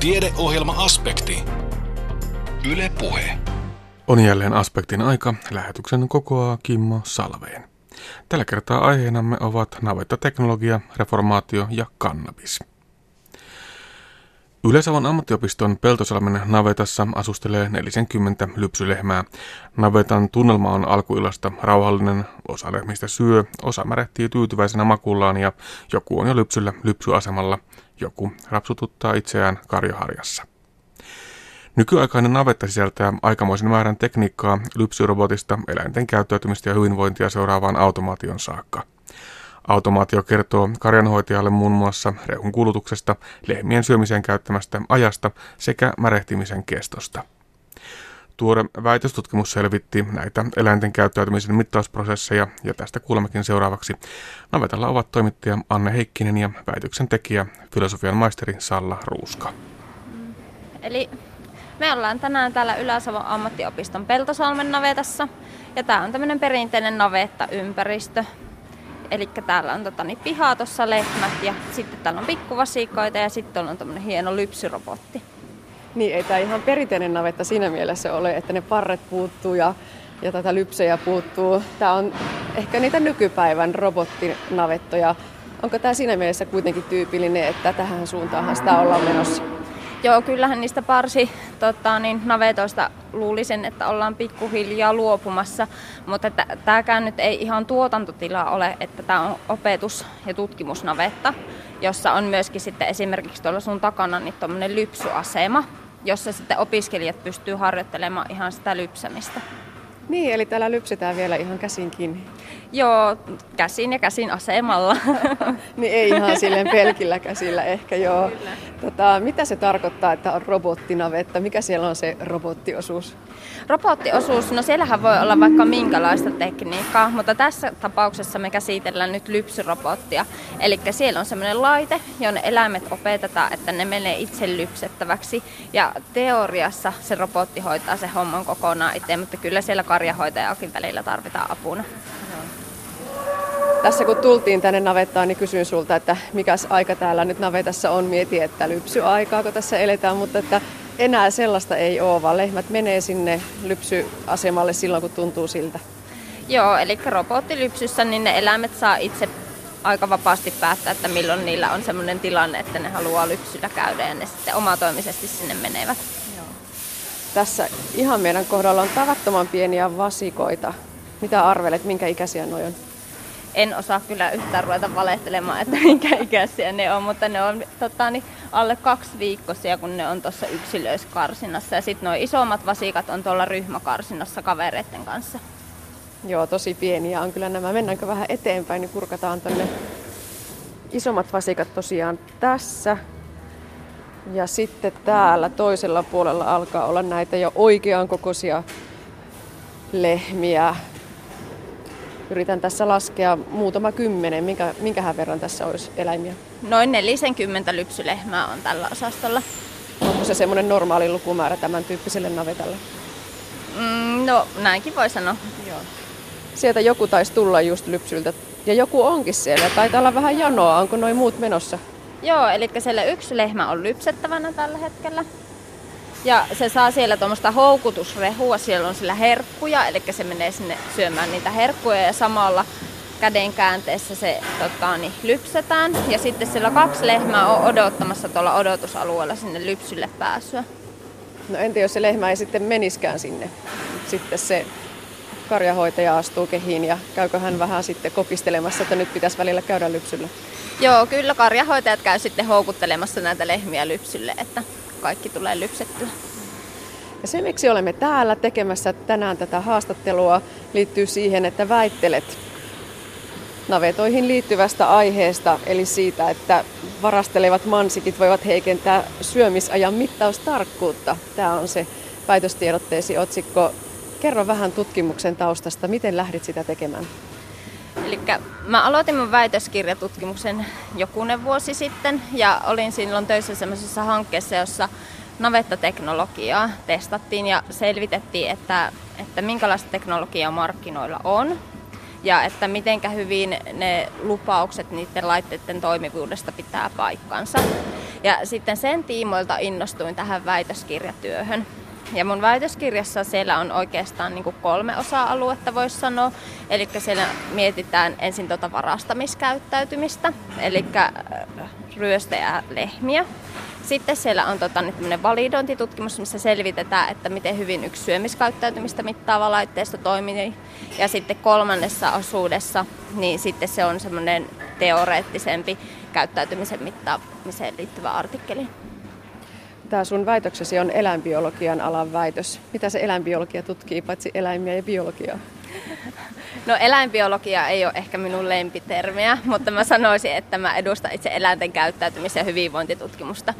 Tiedeohjelma-aspekti. Yle Puhe. On jälleen aspektin aika. Lähetyksen kokoaa Kimmo Salveen. Tällä kertaa aiheenamme ovat navettateknologia, reformaatio ja kannabis. Yleisavon ammattiopiston Peltosalmen navetassa asustelee 40 lypsylehmää. Navetan tunnelma on alkuillasta rauhallinen, osa lehmistä syö, osa märehtii tyytyväisenä makullaan ja joku on jo lypsyllä lypsyasemalla, joku rapsututtaa itseään karjoharjassa. Nykyaikainen navetta sisältää aikamoisen määrän tekniikkaa lypsyrobotista eläinten käyttäytymistä ja hyvinvointia seuraavaan automaation saakka – Automaatio kertoo karjanhoitajalle muun muassa rehun kulutuksesta, lehmien syömiseen käyttämästä ajasta sekä märehtimisen kestosta. Tuore väitöstutkimus selvitti näitä eläinten käyttäytymisen mittausprosesseja ja tästä kuulemmekin seuraavaksi. Navetalla ovat toimittaja Anne Heikkinen ja väitöksen tekijä filosofian maisteri Salla Ruuska. Eli me ollaan tänään täällä Ylä-Savon ammattiopiston Peltosalmen navetassa ja tämä on tämmöinen perinteinen navetta-ympäristö. Eli täällä on tota, niin pihaa tuossa lehmät ja sitten täällä on pikkuvasikoita ja sitten on tämmöinen hieno lypsyrobotti. Niin, ei tämä ihan perinteinen navetta siinä mielessä ole, että ne parret puuttuu ja, ja tätä lypsejä puuttuu. Tämä on ehkä niitä nykypäivän robottinavettoja. Onko tämä siinä mielessä kuitenkin tyypillinen, että tähän suuntaan sitä ollaan menossa? Joo, kyllähän niistä parsi tota, niin, navetoista luulisin, että ollaan pikkuhiljaa luopumassa, mutta tämäkään nyt ei ihan tuotantotila ole, että tämä on opetus- ja tutkimusnavetta, jossa on myöskin sitten esimerkiksi tuolla sun takana niin tuommoinen lypsyasema, jossa sitten opiskelijat pystyy harjoittelemaan ihan sitä lypsämistä. Niin, eli täällä lypsetään vielä ihan käsin kiinni. Joo, käsin ja käsin asemalla. niin ei ihan silleen pelkillä käsillä ehkä, joo. Tota, mitä se tarkoittaa, että on robottinavetta? Mikä siellä on se robottiosuus? Robottiosuus, no siellähän voi olla vaikka minkälaista tekniikkaa, mutta tässä tapauksessa me käsitellään nyt lypsyrobottia. Eli siellä on semmoinen laite, jonne eläimet opetetaan, että ne menee itse lypsettäväksi. Ja teoriassa se robotti hoitaa se homman kokonaan itse, mutta kyllä siellä karjahoitajakin välillä tarvitaan apuna. Tässä kun tultiin tänne navettaan, niin kysyin sulta, että mikäs aika täällä nyt navetassa on. Mietin, että lypsyaikaa, kun tässä eletään, mutta että enää sellaista ei ole, vaan lehmät menee sinne lypsyasemalle silloin, kun tuntuu siltä. Joo, eli robottilypsyssä niin ne eläimet saa itse aika vapaasti päättää, että milloin niillä on sellainen tilanne, että ne haluaa lypsyllä käydä ja ne sitten omatoimisesti sinne menevät. Tässä ihan meidän kohdalla on tavattoman pieniä vasikoita. Mitä arvelet, minkä ikäisiä noin on? en osaa kyllä yhtään ruveta valehtelemaan, että minkä ikäisiä ne on, mutta ne on tota, niin alle kaksi viikkoisia, kun ne on tuossa yksilöiskarsinnassa. Ja sitten nuo isommat vasikat on tuolla ryhmäkarsinnassa kavereiden kanssa. Joo, tosi pieniä on kyllä nämä. Mennäänkö vähän eteenpäin, niin kurkataan tänne isommat vasikat tosiaan tässä. Ja sitten täällä toisella puolella alkaa olla näitä jo oikean kokoisia lehmiä. Yritän tässä laskea muutama kymmenen, minkä, minkähän verran tässä olisi eläimiä. Noin 40 lypsylehmää on tällä osastolla. Onko se semmoinen normaali lukumäärä tämän tyyppiselle navetalle? Mm, no näinkin voi sanoa. Joo. Sieltä joku taisi tulla just lypsyltä ja joku onkin siellä. Taitaa olla vähän janoa. Onko noin muut menossa? Joo, eli siellä yksi lehmä on lypsettävänä tällä hetkellä. Ja se saa siellä tuommoista houkutusrehua, siellä on sillä herkkuja, eli se menee sinne syömään niitä herkkuja ja samalla käden käänteessä se tota, niin, lypsetään. Ja sitten siellä kaksi lehmää on odottamassa tuolla odotusalueella sinne lypsylle pääsyä. No entä jos se lehmä ei sitten meniskään sinne? Sitten se karjahoitaja astuu kehiin ja käykö hän vähän sitten kopistelemassa, että nyt pitäisi välillä käydä lypsyllä? Joo, kyllä karjahoitajat käy sitten houkuttelemassa näitä lehmiä lypsylle, että kaikki tulee lypsettyä. Ja se, miksi olemme täällä tekemässä tänään tätä haastattelua, liittyy siihen, että väittelet navetoihin liittyvästä aiheesta, eli siitä, että varastelevat mansikit voivat heikentää syömisajan mittaustarkkuutta. Tämä on se väitöstiedotteesi otsikko. Kerro vähän tutkimuksen taustasta, miten lähdit sitä tekemään? Eli mä aloitin mun väitöskirjatutkimuksen jokunen vuosi sitten ja olin silloin töissä semmoisessa hankkeessa, jossa navettateknologiaa testattiin ja selvitettiin, että, että minkälaista teknologiaa markkinoilla on ja että mitenkä hyvin ne lupaukset niiden laitteiden toimivuudesta pitää paikkansa. Ja sitten sen tiimoilta innostuin tähän väitöskirjatyöhön. Ja mun väitöskirjassa siellä on oikeastaan niin kolme osa-aluetta, voisi sanoa. Eli siellä mietitään ensin tuota varastamiskäyttäytymistä, eli ryösteä lehmiä. Sitten siellä on tota, niin validointitutkimus, missä selvitetään, että miten hyvin yksi syömiskäyttäytymistä mittaava laitteisto toimii. Ja sitten kolmannessa osuudessa, niin sitten se on semmoinen teoreettisempi käyttäytymisen mittaamiseen liittyvä artikkeli. Tämä sun väitöksesi on eläinbiologian alan väitös. Mitä se eläinbiologia tutkii, paitsi eläimiä ja biologiaa? No eläinbiologia ei ole ehkä minun lempitermiä, mutta mä sanoisin, että mä edustan itse eläinten käyttäytymisen ja hyvinvointitutkimusta.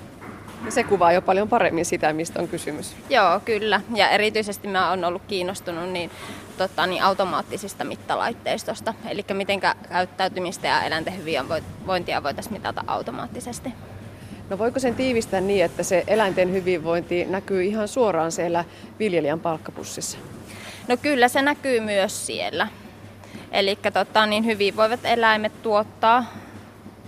Se kuvaa jo paljon paremmin sitä, mistä on kysymys. Joo, kyllä. Ja erityisesti mä oon ollut kiinnostunut niin, tota, niin automaattisista mittalaitteistosta. Eli miten käyttäytymistä ja eläinten hyvinvointia voitaisiin mitata automaattisesti. No voiko sen tiivistää niin, että se eläinten hyvinvointi näkyy ihan suoraan siellä viljelijän palkkapussissa? No kyllä se näkyy myös siellä. Eli tota, niin hyvinvoivat eläimet tuottaa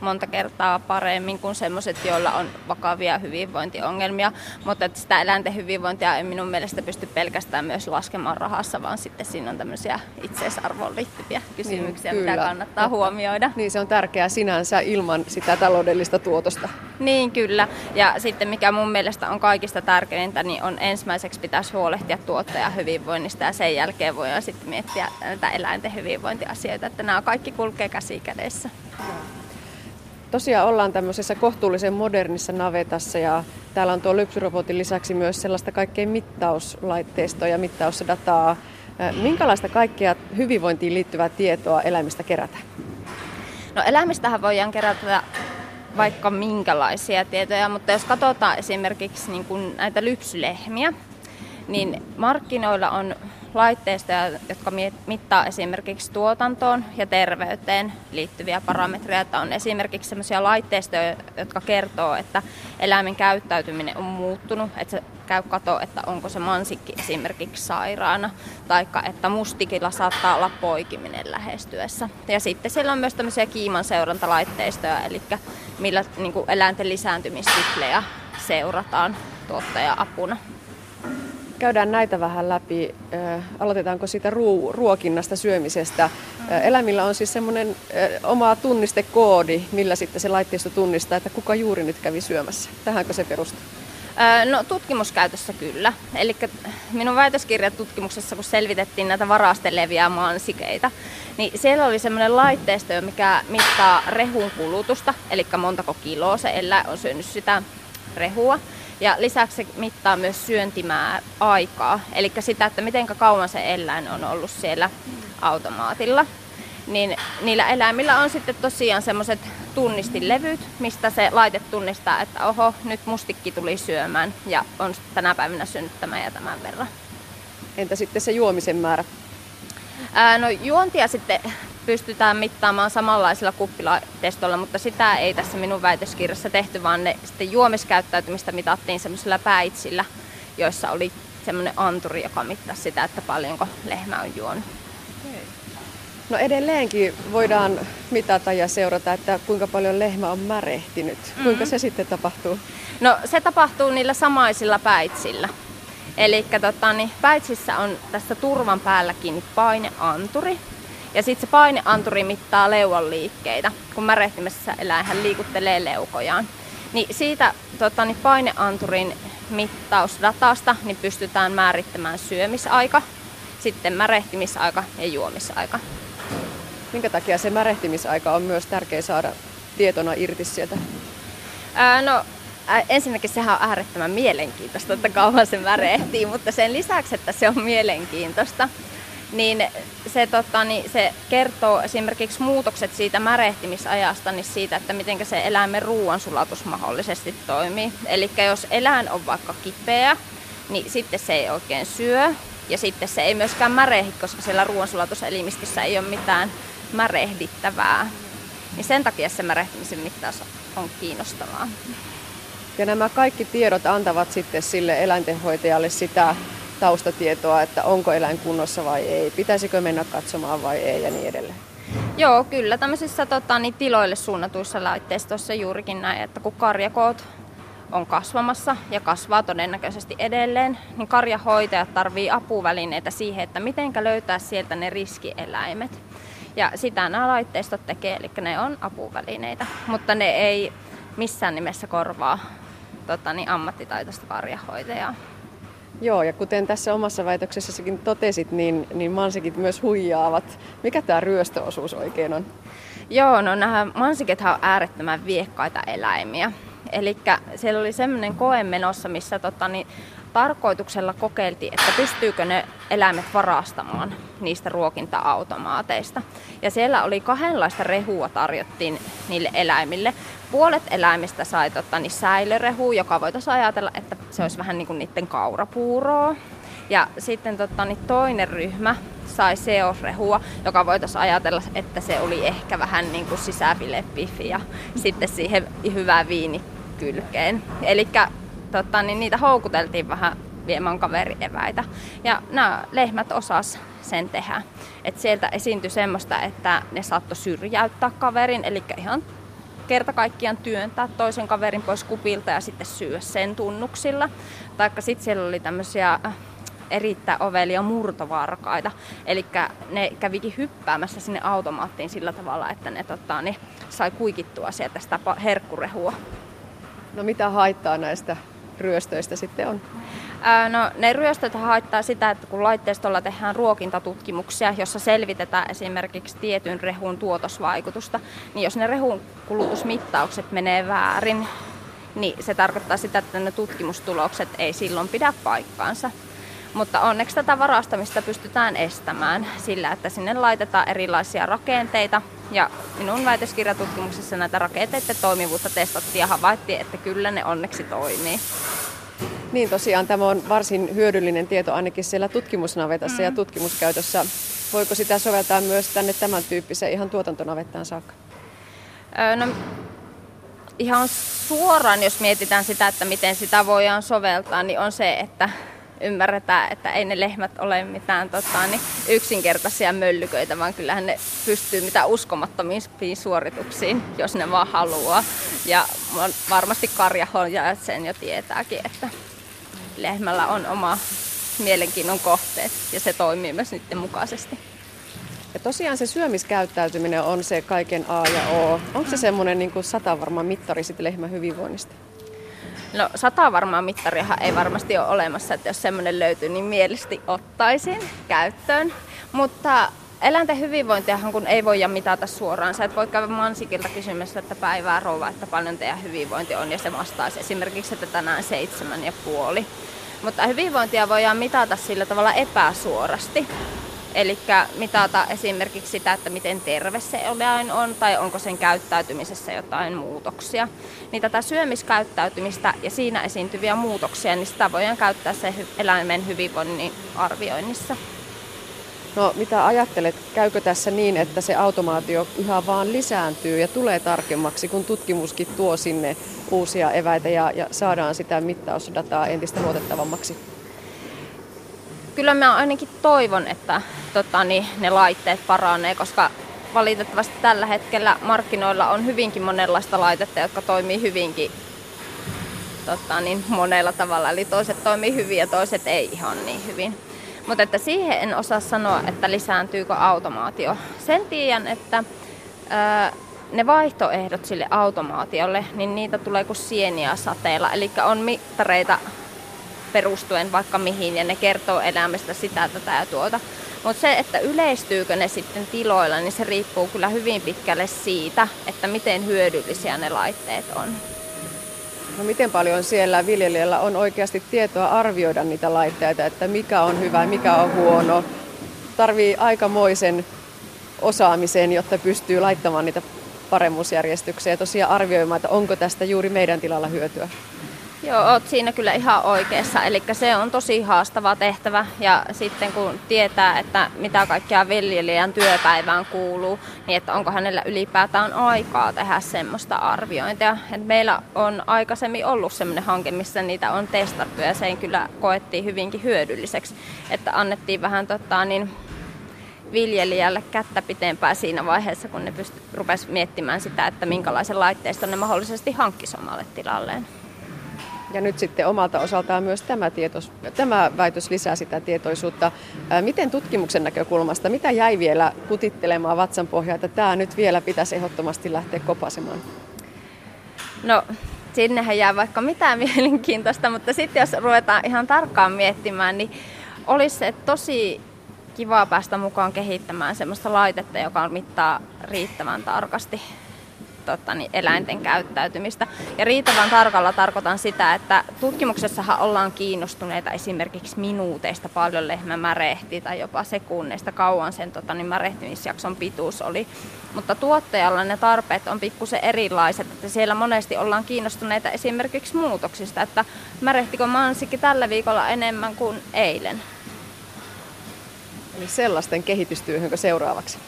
monta kertaa paremmin kuin sellaiset, joilla on vakavia hyvinvointiongelmia. Mutta että sitä eläinten hyvinvointia ei minun mielestä pysty pelkästään myös laskemaan rahassa, vaan sitten siinä on tämmöisiä itseisarvoon liittyviä kysymyksiä, niin, mitä kannattaa huomioida. Niin se on tärkeää sinänsä ilman sitä taloudellista tuotosta. Niin kyllä. Ja sitten mikä mun mielestä on kaikista tärkeintä, niin on ensimmäiseksi pitäisi huolehtia tuottajan hyvinvoinnista ja sen jälkeen voidaan sitten miettiä näitä eläinten hyvinvointiasioita, että nämä kaikki kulkee käsi kädessä. Tosiaan ollaan tämmöisessä kohtuullisen modernissa navetassa ja täällä on tuo lypsyrobotin lisäksi myös sellaista kaikkein mittauslaitteistoa ja mittausdataa. Minkälaista kaikkea hyvinvointiin liittyvää tietoa eläimistä kerätään? No eläimistähän voidaan kerätä vaikka minkälaisia tietoja, mutta jos katsotaan esimerkiksi niin kuin näitä lypsylehmiä, niin markkinoilla on laitteistoja, jotka mittaa esimerkiksi tuotantoon ja terveyteen liittyviä parametreja. Että on esimerkiksi sellaisia laitteistoja, jotka kertoo, että eläimen käyttäytyminen on muuttunut, että se käy kato, että onko se mansikki esimerkiksi sairaana, tai että mustikilla saattaa olla poikiminen lähestyessä. Ja sitten siellä on myös tämmöisiä kiiman seurantalaitteistoja, eli millä niin eläinten lisääntymisyklejä seurataan tuottaja-apuna. Käydään näitä vähän läpi. Aloitetaanko siitä ruokinnasta, syömisestä? Eläimillä on siis semmoinen oma tunnistekoodi, millä sitten se laitteisto tunnistaa, että kuka juuri nyt kävi syömässä. Tähänkö se perustuu? No tutkimuskäytössä kyllä. Eli minun väitöskirjatutkimuksessa, kun selvitettiin näitä varasteleviä maansikeita, niin siellä oli semmoinen laitteisto, mikä mittaa rehun kulutusta, eli montako kiloa se eläin on syönyt sitä rehua. Ja lisäksi se mittaa myös syöntimää aikaa, eli sitä, että miten kauan se eläin on ollut siellä automaatilla. Niin niillä eläimillä on sitten tosiaan semmoiset tunnistilevyt, mistä se laite tunnistaa, että oho, nyt mustikki tuli syömään ja on tänä päivänä syönyt tämän ja tämän verran. Entä sitten se juomisen määrä? Ää, no juontia sitten pystytään mittaamaan samanlaisilla kuppilaitteistoilla, mutta sitä ei tässä minun väitöskirjassa tehty, vaan ne sitten juomiskäyttäytymistä mitattiin semmoisilla päitsillä, joissa oli semmoinen anturi, joka mittasi sitä, että paljonko lehmä on juonut. No edelleenkin voidaan mitata ja seurata, että kuinka paljon lehmä on märehtinyt. Mm-hmm. Kuinka se sitten tapahtuu? No se tapahtuu niillä samaisilla päitsillä. Eli tota, niin, päitsissä on tässä turvan päälläkin paineanturi, ja sitten se paineanturi mittaa leuan liikkeitä, kun märehtimessä eläinhän liikuttelee leukojaan. Niin siitä tota, niin paineanturin mittausdatasta niin pystytään määrittämään syömisaika, sitten märehtimisaika ja juomisaika. Minkä takia se märehtimisaika on myös tärkeä saada tietona irti sieltä? Ää, no ensinnäkin sehän on äärettömän mielenkiintoista, että kauan se märehtii, mutta sen lisäksi, että se on mielenkiintoista, niin se, tota, niin se kertoo esimerkiksi muutokset siitä märehtimisajasta, niin siitä, että miten se eläimen ruoansulatus mahdollisesti toimii. Eli jos eläin on vaikka kipeä, niin sitten se ei oikein syö, ja sitten se ei myöskään märehdi, koska siellä ruoansulatuselimistössä ei ole mitään märehdittävää. Niin sen takia se märehtimisen mittaus on kiinnostavaa. Ja nämä kaikki tiedot antavat sitten sille eläintenhoitajalle sitä taustatietoa, että onko eläin kunnossa vai ei, pitäisikö mennä katsomaan vai ei ja niin edelleen. Joo, kyllä tämmöisissä tota, niin, tiloille suunnatuissa laitteistoissa juurikin näin, että kun karjakoot on kasvamassa ja kasvaa todennäköisesti edelleen, niin karjahoitajat tarvii apuvälineitä siihen, että miten löytää sieltä ne riskieläimet. Ja sitä nämä laitteistot tekee, eli ne on apuvälineitä, mutta ne ei missään nimessä korvaa tota, niin ammattitaitoista karjahoitajaa. Joo, ja kuten tässä omassa väitöksessäkin totesit, niin, niin mansikit myös huijaavat. Mikä tämä ryöstöosuus oikein on? Joo, no nämä mansikethan on äärettömän viekkaita eläimiä. Eli siellä oli semmoinen koe menossa, missä tota, niin, tarkoituksella kokeiltiin, että pystyykö ne eläimet varastamaan niistä ruokinta-automaateista. Ja siellä oli kahdenlaista rehua tarjottiin niille eläimille. Puolet eläimistä sai tota, niin säilörehu, joka voitaisiin ajatella, että se olisi vähän niin kuin niiden kaurapuuroa. Ja sitten tota, niin toinen ryhmä sai seosrehua, joka voitaisiin ajatella, että se oli ehkä vähän niin kuin sisäfilepiffi ja sitten siihen hyvää viinikylkeen. Eli tota, niin niitä houkuteltiin vähän viemään kaverieväitä. Ja nämä lehmät osas sen tehdä. Et sieltä esiintyi semmoista, että ne saattoi syrjäyttää kaverin, eli ihan kerta kaikkiaan työntää toisen kaverin pois kupilta ja sitten syödä sen tunnuksilla. Taikka sitten siellä oli tämmöisiä äh, erittäin ovelia murtovarkaita. Eli ne kävikin hyppäämässä sinne automaattiin sillä tavalla, että ne, tota, ne sai kuikittua sieltä sitä herkkurehua. No mitä haittaa näistä ryöstöistä sitten on? No, ne ryöstöt haittaa sitä, että kun laitteistolla tehdään ruokintatutkimuksia, jossa selvitetään esimerkiksi tietyn rehun tuotosvaikutusta, niin jos ne rehun kulutusmittaukset menee väärin, niin se tarkoittaa sitä, että ne tutkimustulokset ei silloin pidä paikkaansa. Mutta onneksi tätä varastamista pystytään estämään sillä, että sinne laitetaan erilaisia rakenteita. Ja minun väitöskirjatutkimuksessa näitä rakenteiden toimivuutta testattiin ja havaittiin, että kyllä ne onneksi toimii. Niin tosiaan tämä on varsin hyödyllinen tieto ainakin siellä tutkimusnavetassa mm. ja tutkimuskäytössä. Voiko sitä soveltaa myös tänne tämän tyyppiseen ihan tuotantonavettaan saakka? No, ihan suoraan, jos mietitään sitä, että miten sitä voidaan soveltaa, niin on se, että ymmärretään, että ei ne lehmät ole mitään tota, niin yksinkertaisia möllyköitä, vaan kyllähän ne pystyy mitä uskomattomiin suorituksiin, jos ne vaan haluaa. Ja varmasti karjahoja sen jo tietääkin, että lehmällä on oma mielenkiinnon kohteet ja se toimii myös niiden mukaisesti. Ja tosiaan se syömiskäyttäytyminen on se kaiken A ja O. Onko se semmoinen niin satavarma mittari sitten lehmän hyvinvoinnista? No sata varmaan mittariahan ei varmasti ole olemassa, että jos semmoinen löytyy, niin mielestäni ottaisin käyttöön. Mutta eläinten hyvinvointiahan kun ei voida mitata suoraan. Sä et voi käydä mansikilta kysymässä, että päivää rouva, että paljon teidän hyvinvointi on, ja se vastaisi esimerkiksi, että tänään seitsemän ja puoli. Mutta hyvinvointia voidaan mitata sillä tavalla epäsuorasti. Eli mitata esimerkiksi sitä, että miten terve se eläin on tai onko sen käyttäytymisessä jotain muutoksia. Niin tätä syömiskäyttäytymistä ja siinä esiintyviä muutoksia, niin sitä voidaan käyttää se eläimen hyvinvoinnin arvioinnissa. No mitä ajattelet, käykö tässä niin, että se automaatio yhä vaan lisääntyy ja tulee tarkemmaksi, kun tutkimuskin tuo sinne uusia eväitä ja, ja saadaan sitä mittausdataa entistä luotettavammaksi? Kyllä mä ainakin toivon, että tota, niin, ne laitteet paranee, koska valitettavasti tällä hetkellä markkinoilla on hyvinkin monenlaista laitetta, jotka toimii hyvinkin tota, niin, monella tavalla. Eli toiset toimii hyvin ja toiset ei ihan niin hyvin. Mutta että siihen en osaa sanoa, että lisääntyykö automaatio. Sen tiedän, että ää, ne vaihtoehdot sille automaatiolle, niin niitä tulee kuin sieniä sateella. Eli on mittareita perustuen vaikka mihin ja ne kertoo elämästä sitä, tätä ja tuota. Mutta se, että yleistyykö ne sitten tiloilla, niin se riippuu kyllä hyvin pitkälle siitä, että miten hyödyllisiä ne laitteet on. No miten paljon siellä viljelijällä on oikeasti tietoa arvioida niitä laitteita, että mikä on hyvä, mikä on huono. Tarvii aikamoisen osaamisen, jotta pystyy laittamaan niitä paremmuusjärjestykseen ja tosiaan arvioimaan, että onko tästä juuri meidän tilalla hyötyä. Joo, oot siinä kyllä ihan oikeassa. Eli se on tosi haastava tehtävä ja sitten kun tietää, että mitä kaikkea viljelijän työpäivään kuuluu, niin että onko hänellä ylipäätään aikaa tehdä semmoista arviointia. Et meillä on aikaisemmin ollut semmoinen hanke, missä niitä on testattu ja sen kyllä koettiin hyvinkin hyödylliseksi. Että annettiin vähän tota, niin, viljelijälle kättä pitempää siinä vaiheessa, kun ne pyst- miettimään sitä, että minkälaisen laitteiston ne mahdollisesti hankkisi omalle tilalleen. Ja nyt sitten omalta osaltaan myös tämä, tietos, tämä väitös lisää sitä tietoisuutta. Miten tutkimuksen näkökulmasta, mitä jäi vielä kutittelemaan vatsan pohjaa, että tämä nyt vielä pitäisi ehdottomasti lähteä kopasemaan? No sinnehän jää vaikka mitään mielenkiintoista, mutta sitten jos ruvetaan ihan tarkkaan miettimään, niin olisi se tosi kiva päästä mukaan kehittämään sellaista laitetta, joka mittaa riittävän tarkasti tota, niin eläinten käyttäytymistä. Ja riittävän tarkalla tarkoitan sitä, että tutkimuksessahan ollaan kiinnostuneita esimerkiksi minuuteista paljon lehmä märehti tai jopa sekunneista kauan sen tota, niin märehtimisjakson pituus oli. Mutta tuottajalla ne tarpeet on pikkusen erilaiset, että siellä monesti ollaan kiinnostuneita esimerkiksi muutoksista, että märehtikö mansikki tällä viikolla enemmän kuin eilen. Eli sellaisten kehitystyöhönkö seuraavaksi?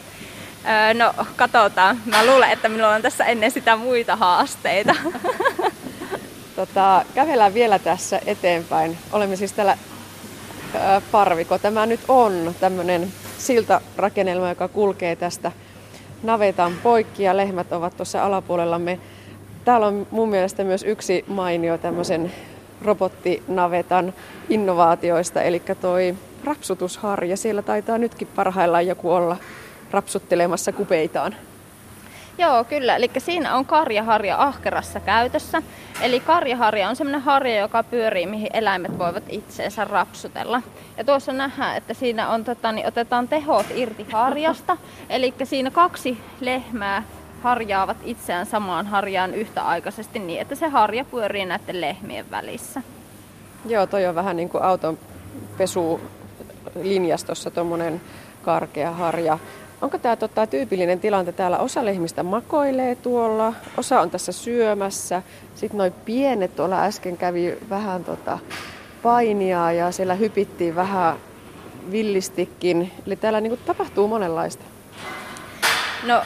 Öö, no, katsotaan. Mä luulen, että minulla on tässä ennen sitä muita haasteita. tota, kävellään vielä tässä eteenpäin. Olemme siis täällä ää, parviko. Tämä nyt on tämmöinen siltarakennelma, joka kulkee tästä navetan poikki ja lehmät ovat tuossa alapuolellamme. Täällä on mun mielestä myös yksi mainio tämmöisen robottinavetan innovaatioista, eli toi rapsutusharja. Siellä taitaa nytkin parhaillaan joku olla rapsuttelemassa kupeitaan. Joo, kyllä. Eli siinä on karjaharja ahkerassa käytössä. Eli karjaharja on semmoinen harja, joka pyörii, mihin eläimet voivat itseensä rapsutella. Ja tuossa nähdään, että siinä on, tota, niin otetaan tehot irti harjasta. Eli siinä kaksi lehmää harjaavat itseään samaan harjaan yhtäaikaisesti niin, että se harja pyörii näiden lehmien välissä. Joo, toi on vähän niin kuin auton pesu linjastossa tuommoinen karkea harja. Onko tämä tota, tyypillinen tilanne? Täällä osa lehmistä makoilee tuolla, osa on tässä syömässä. Sitten noin pienet tuolla äsken kävi vähän tota, painia ja siellä hypittiin vähän villistikin. Eli täällä niin kuin, tapahtuu monenlaista. No,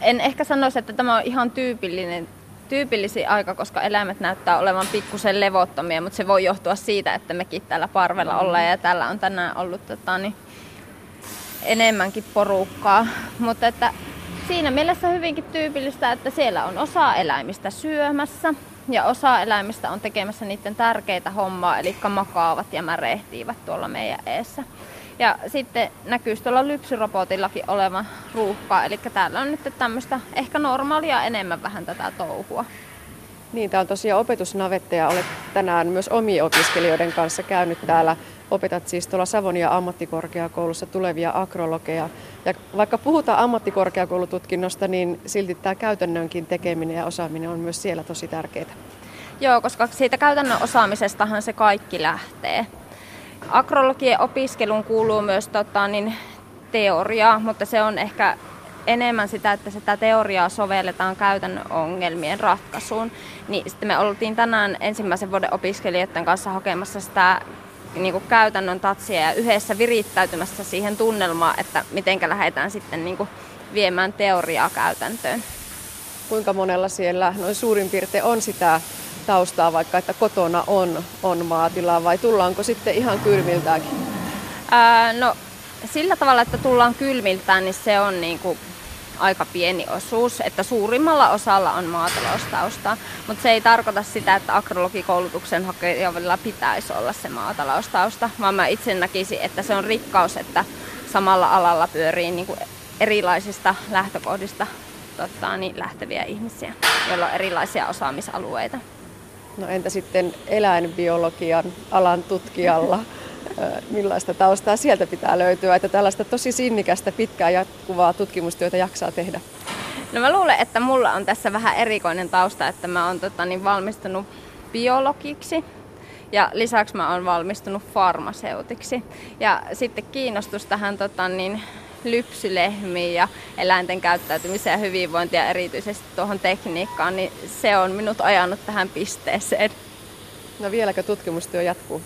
en ehkä sanoisi, että tämä on ihan tyypillinen tyypillisin aika, koska eläimet näyttää olevan pikkusen levottomia, mutta se voi johtua siitä, että mekin täällä parvella ollaan ja täällä on tänään ollut tota, niin, enemmänkin porukkaa. Mutta että siinä mielessä hyvinkin tyypillistä, että siellä on osa eläimistä syömässä ja osa eläimistä on tekemässä niiden tärkeitä hommaa, eli makaavat ja märehtiivät tuolla meidän eessä. Ja sitten näkyy tuolla lypsyrobotillakin oleva ruuhkaa, eli täällä on nyt tämmöistä ehkä normaalia enemmän vähän tätä touhua. Niin, tämä on tosiaan opetusnavetta ja olet tänään myös omien opiskelijoiden kanssa käynyt täällä. Opetat siis tuolla Savonia ammattikorkeakoulussa tulevia akrologeja. Ja vaikka puhutaan ammattikorkeakoulututkinnosta, niin silti tämä käytännönkin tekeminen ja osaaminen on myös siellä tosi tärkeää. Joo, koska siitä käytännön osaamisestahan se kaikki lähtee. Akrologien opiskeluun kuuluu myös tota, niin, teoriaa, mutta se on ehkä enemmän sitä, että sitä teoriaa sovelletaan käytännön ongelmien ratkaisuun. Niin sitten me oltiin tänään ensimmäisen vuoden opiskelijoiden kanssa hakemassa sitä niin kuin käytännön tatsia ja yhdessä virittäytymässä siihen tunnelmaan, että miten lähdetään sitten niin kuin viemään teoriaa käytäntöön. Kuinka monella siellä noin suurin piirtein on sitä taustaa, vaikka että kotona on, on maatilaa, vai tullaanko sitten ihan kylmiltäänkin? Ää, no sillä tavalla, että tullaan kylmiltään, niin se on niin kuin aika pieni osuus, että suurimmalla osalla on maataloustausta, mutta se ei tarkoita sitä, että agrologikoulutuksen hakijalla pitäisi olla se maataloustausta, vaan mä itse näkisin, että se on rikkaus, että samalla alalla pyörii niin kuin erilaisista lähtökohdista tota, niin lähteviä ihmisiä, joilla on erilaisia osaamisalueita. No entä sitten eläinbiologian alan tutkijalla? millaista taustaa sieltä pitää löytyä, että tällaista tosi sinnikästä, pitkää jatkuvaa tutkimustyötä jaksaa tehdä? No mä luulen, että mulla on tässä vähän erikoinen tausta, että mä oon tota, niin valmistunut biologiksi ja lisäksi mä oon valmistunut farmaseutiksi. Ja sitten kiinnostus tähän tota, niin, lypsylehmiin ja eläinten käyttäytymiseen ja hyvinvointia ja erityisesti tuohon tekniikkaan, niin se on minut ajanut tähän pisteeseen. No vieläkö tutkimustyö jatkuu?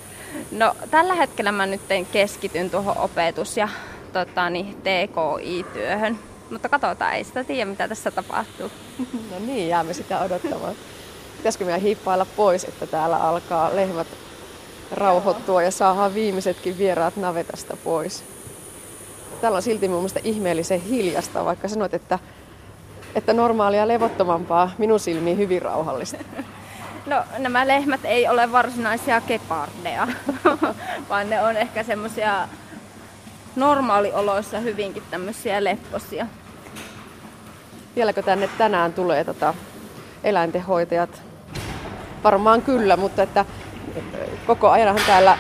No tällä hetkellä mä nyt keskityn tuohon opetus- ja tota, niin, TKI-työhön. Mutta katsotaan, ei sitä tiedä mitä tässä tapahtuu. No niin, jäämme sitä odottamaan. Pitäisikö meidän hiippailla pois, että täällä alkaa lehmät rauhoittua ja saadaan viimeisetkin vieraat navetasta pois. Täällä on silti mun mielestä ihmeellisen hiljasta, vaikka sanoit, että, että normaalia levottomampaa minun silmiin hyvin rauhallista. No nämä lehmät ei ole varsinaisia kepardeja, vaan ne on ehkä semmoisia normaalioloissa hyvinkin tämmöisiä lepposia. Vieläkö tänne tänään tulee tota eläintenhoitajat? Varmaan kyllä, mutta että koko ajanhan täällä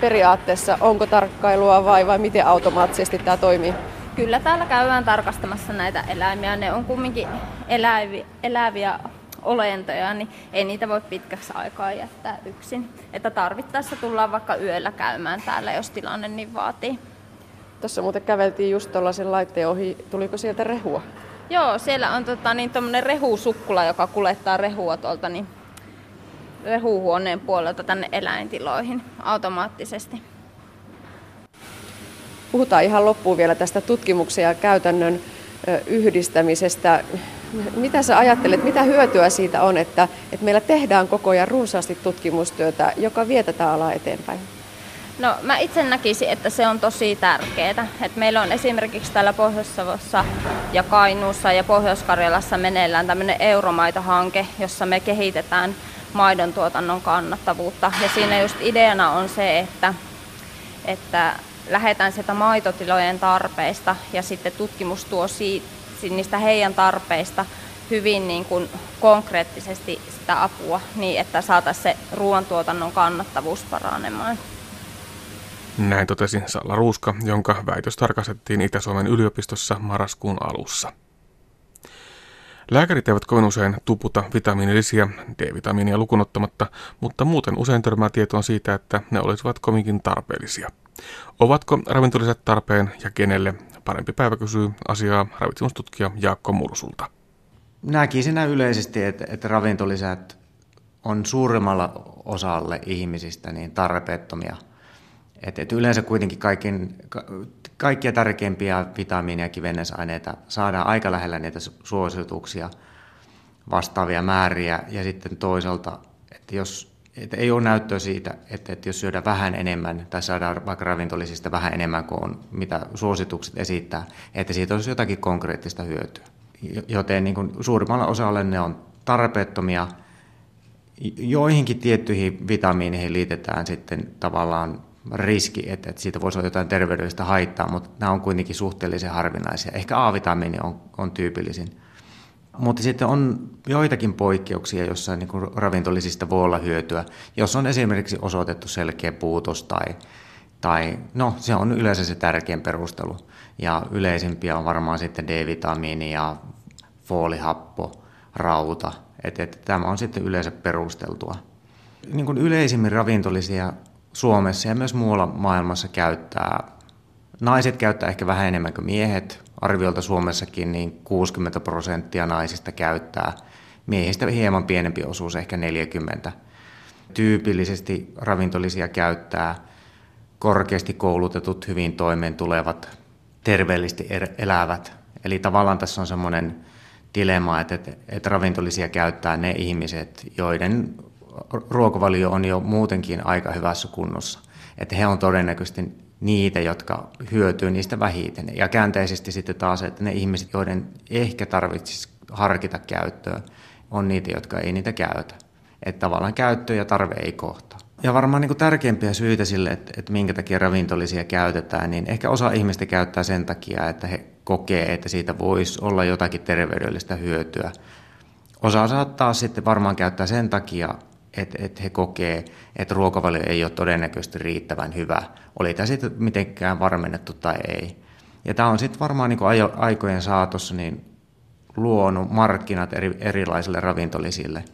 periaatteessa onko tarkkailua vai, vai miten automaattisesti tämä toimii? Kyllä täällä käydään tarkastamassa näitä eläimiä. Ne on kumminkin eläviä, eläviä olentoja, niin ei niitä voi pitkäksi aikaa jättää yksin. Että tarvittaessa tullaan vaikka yöllä käymään täällä, jos tilanne niin vaatii. Tuossa muuten käveltiin just tuollaisen laitteen ohi. Tuliko sieltä rehua? Joo, siellä on tota, niin, rehusukkula, joka kuljettaa rehua tuolta niin, rehuhuoneen puolelta tänne eläintiloihin automaattisesti. Puhutaan ihan loppuun vielä tästä tutkimuksen ja käytännön yhdistämisestä. Mitä sä ajattelet, mitä hyötyä siitä on, että, että meillä tehdään koko ajan runsaasti tutkimustyötä, joka vie tätä alaa eteenpäin? No mä itse näkisin, että se on tosi tärkeää. Et meillä on esimerkiksi täällä Pohjois-Savossa ja Kainuussa ja Pohjois-Karjalassa meneillään tämmöinen Euromaito-hanke, jossa me kehitetään maidon tuotannon kannattavuutta. Ja siinä just ideana on se, että, että lähdetään sieltä maitotilojen tarpeista ja sitten tutkimus tuo siitä, niistä heidän tarpeista hyvin niin kuin konkreettisesti sitä apua niin, että saataisiin se ruoantuotannon kannattavuus paranemaan. Näin totesi Salla Ruuska, jonka väitös tarkastettiin Itä-Suomen yliopistossa marraskuun alussa. Lääkärit eivät kovin usein tuputa vitamiinilisiä, D-vitamiinia lukunottamatta, mutta muuten usein törmää tietoon siitä, että ne olisivat kovinkin tarpeellisia. Ovatko ravintolisät tarpeen ja kenelle? Parempi päivä kysyy asiaa ravitsemustutkija Jaakko Mursulta. Näkisin yleisesti, että, että ravintolisät on suurimmalla osalle ihmisistä niin tarpeettomia – et, et yleensä kuitenkin kaikin, kaikkia tärkeimpiä vitamiinia ja kivennäisaineita saadaan aika lähellä niitä suosituksia vastaavia määriä. Ja sitten toisaalta, että jos että ei ole näyttöä siitä, että, että jos syödään vähän enemmän tai saadaan vaikka ravintolisista vähän enemmän kuin on, mitä suositukset esittää, että siitä olisi jotakin konkreettista hyötyä. Joten niin kuin suurimmalla osalla ne on tarpeettomia. Joihinkin tiettyihin vitamiineihin liitetään sitten tavallaan riski, että, että siitä voisi olla jotain terveydellistä haittaa, mutta nämä on kuitenkin suhteellisen harvinaisia. Ehkä A-vitamiini on, on tyypillisin. Mutta sitten on joitakin poikkeuksia, joissa niin kuin ravintolisista voi olla hyötyä, jos on esimerkiksi osoitettu selkeä puutos tai, tai no se on yleensä se tärkein perustelu. Ja yleisimpiä on varmaan sitten D-vitamiini ja foolihappo, rauta. Et, et, tämä on sitten yleensä perusteltua. Niin kuin yleisimmin ravintolisia Suomessa ja myös muualla maailmassa käyttää. Naiset käyttää ehkä vähän enemmän kuin miehet. Arviolta Suomessakin niin 60 prosenttia naisista käyttää. Miehistä hieman pienempi osuus, ehkä 40. Tyypillisesti ravintolisia käyttää korkeasti koulutetut, hyvin toimeen tulevat, terveellisesti er-, elävät. Eli tavallaan tässä on semmoinen dilemma, että, että, että ravintolisia käyttää ne ihmiset, joiden ruokavalio on jo muutenkin aika hyvässä kunnossa. Että he on todennäköisesti niitä, jotka hyötyy niistä vähiten. Ja käänteisesti sitten taas, että ne ihmiset, joiden ehkä tarvitsisi harkita käyttöä, on niitä, jotka ei niitä käytä. Että tavallaan käyttö ja tarve ei kohta. Ja varmaan niin kuin tärkeimpiä syitä sille, että, että minkä takia ravintolisia käytetään, niin ehkä osa ihmistä käyttää sen takia, että he kokee, että siitä voisi olla jotakin terveydellistä hyötyä. Osa saattaa sitten varmaan käyttää sen takia, että et he kokee, että ruokavalio ei ole todennäköisesti riittävän hyvä. Oli tämä sitten mitenkään varmennettu tai ei. Ja tämä on sitten varmaan niin aikojen saatossa niin luonut markkinat eri, erilaisille ravintolisille.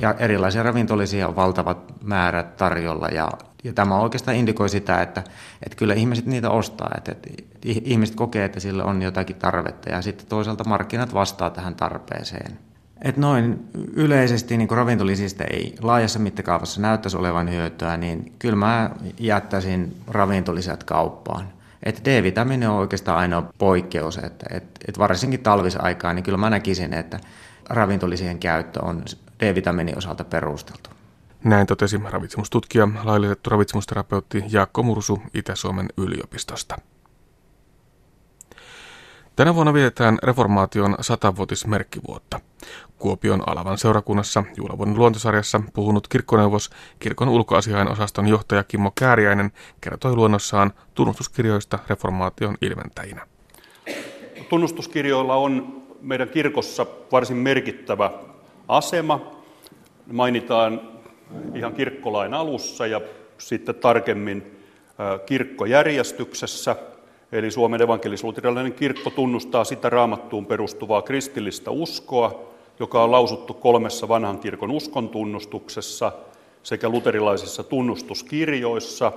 Ja erilaisia ravintolisia on valtavat määrät tarjolla ja, ja tämä oikeastaan indikoi sitä, että, että kyllä ihmiset niitä ostaa, että, että ihmiset kokee, että sillä on jotakin tarvetta ja sitten toisaalta markkinat vastaa tähän tarpeeseen. Et noin yleisesti niin ravintolisista ei laajassa mittakaavassa näyttäisi olevan hyötyä, niin kyllä mä jättäisin ravintolisät kauppaan. Et D-vitamiini on oikeastaan ainoa poikkeus, että et, et varsinkin talvisaikaan, niin kyllä mä näkisin, että ravintolisien käyttö on D-vitamiinin osalta perusteltu. Näin totesi ravitsemustutkija, laillitettu ravitsemusterapeutti Jaakko Mursu Itä-Suomen yliopistosta. Tänä vuonna vietetään reformaation satavuotismerkkivuotta. Kuopion Alavan seurakunnassa juhlavuoden luontosarjassa puhunut kirkkoneuvos kirkon ulkoasiain osaston johtaja Kimmo Kääriäinen kertoi luonnossaan tunnustuskirjoista reformaation ilmentäjinä. Tunnustuskirjoilla on meidän kirkossa varsin merkittävä asema. Mainitaan ihan kirkkolain alussa ja sitten tarkemmin kirkkojärjestyksessä. Eli Suomen evankelis-luterilainen kirkko tunnustaa sitä raamattuun perustuvaa kristillistä uskoa, joka on lausuttu kolmessa vanhan kirkon uskon tunnustuksessa sekä luterilaisissa tunnustuskirjoissa.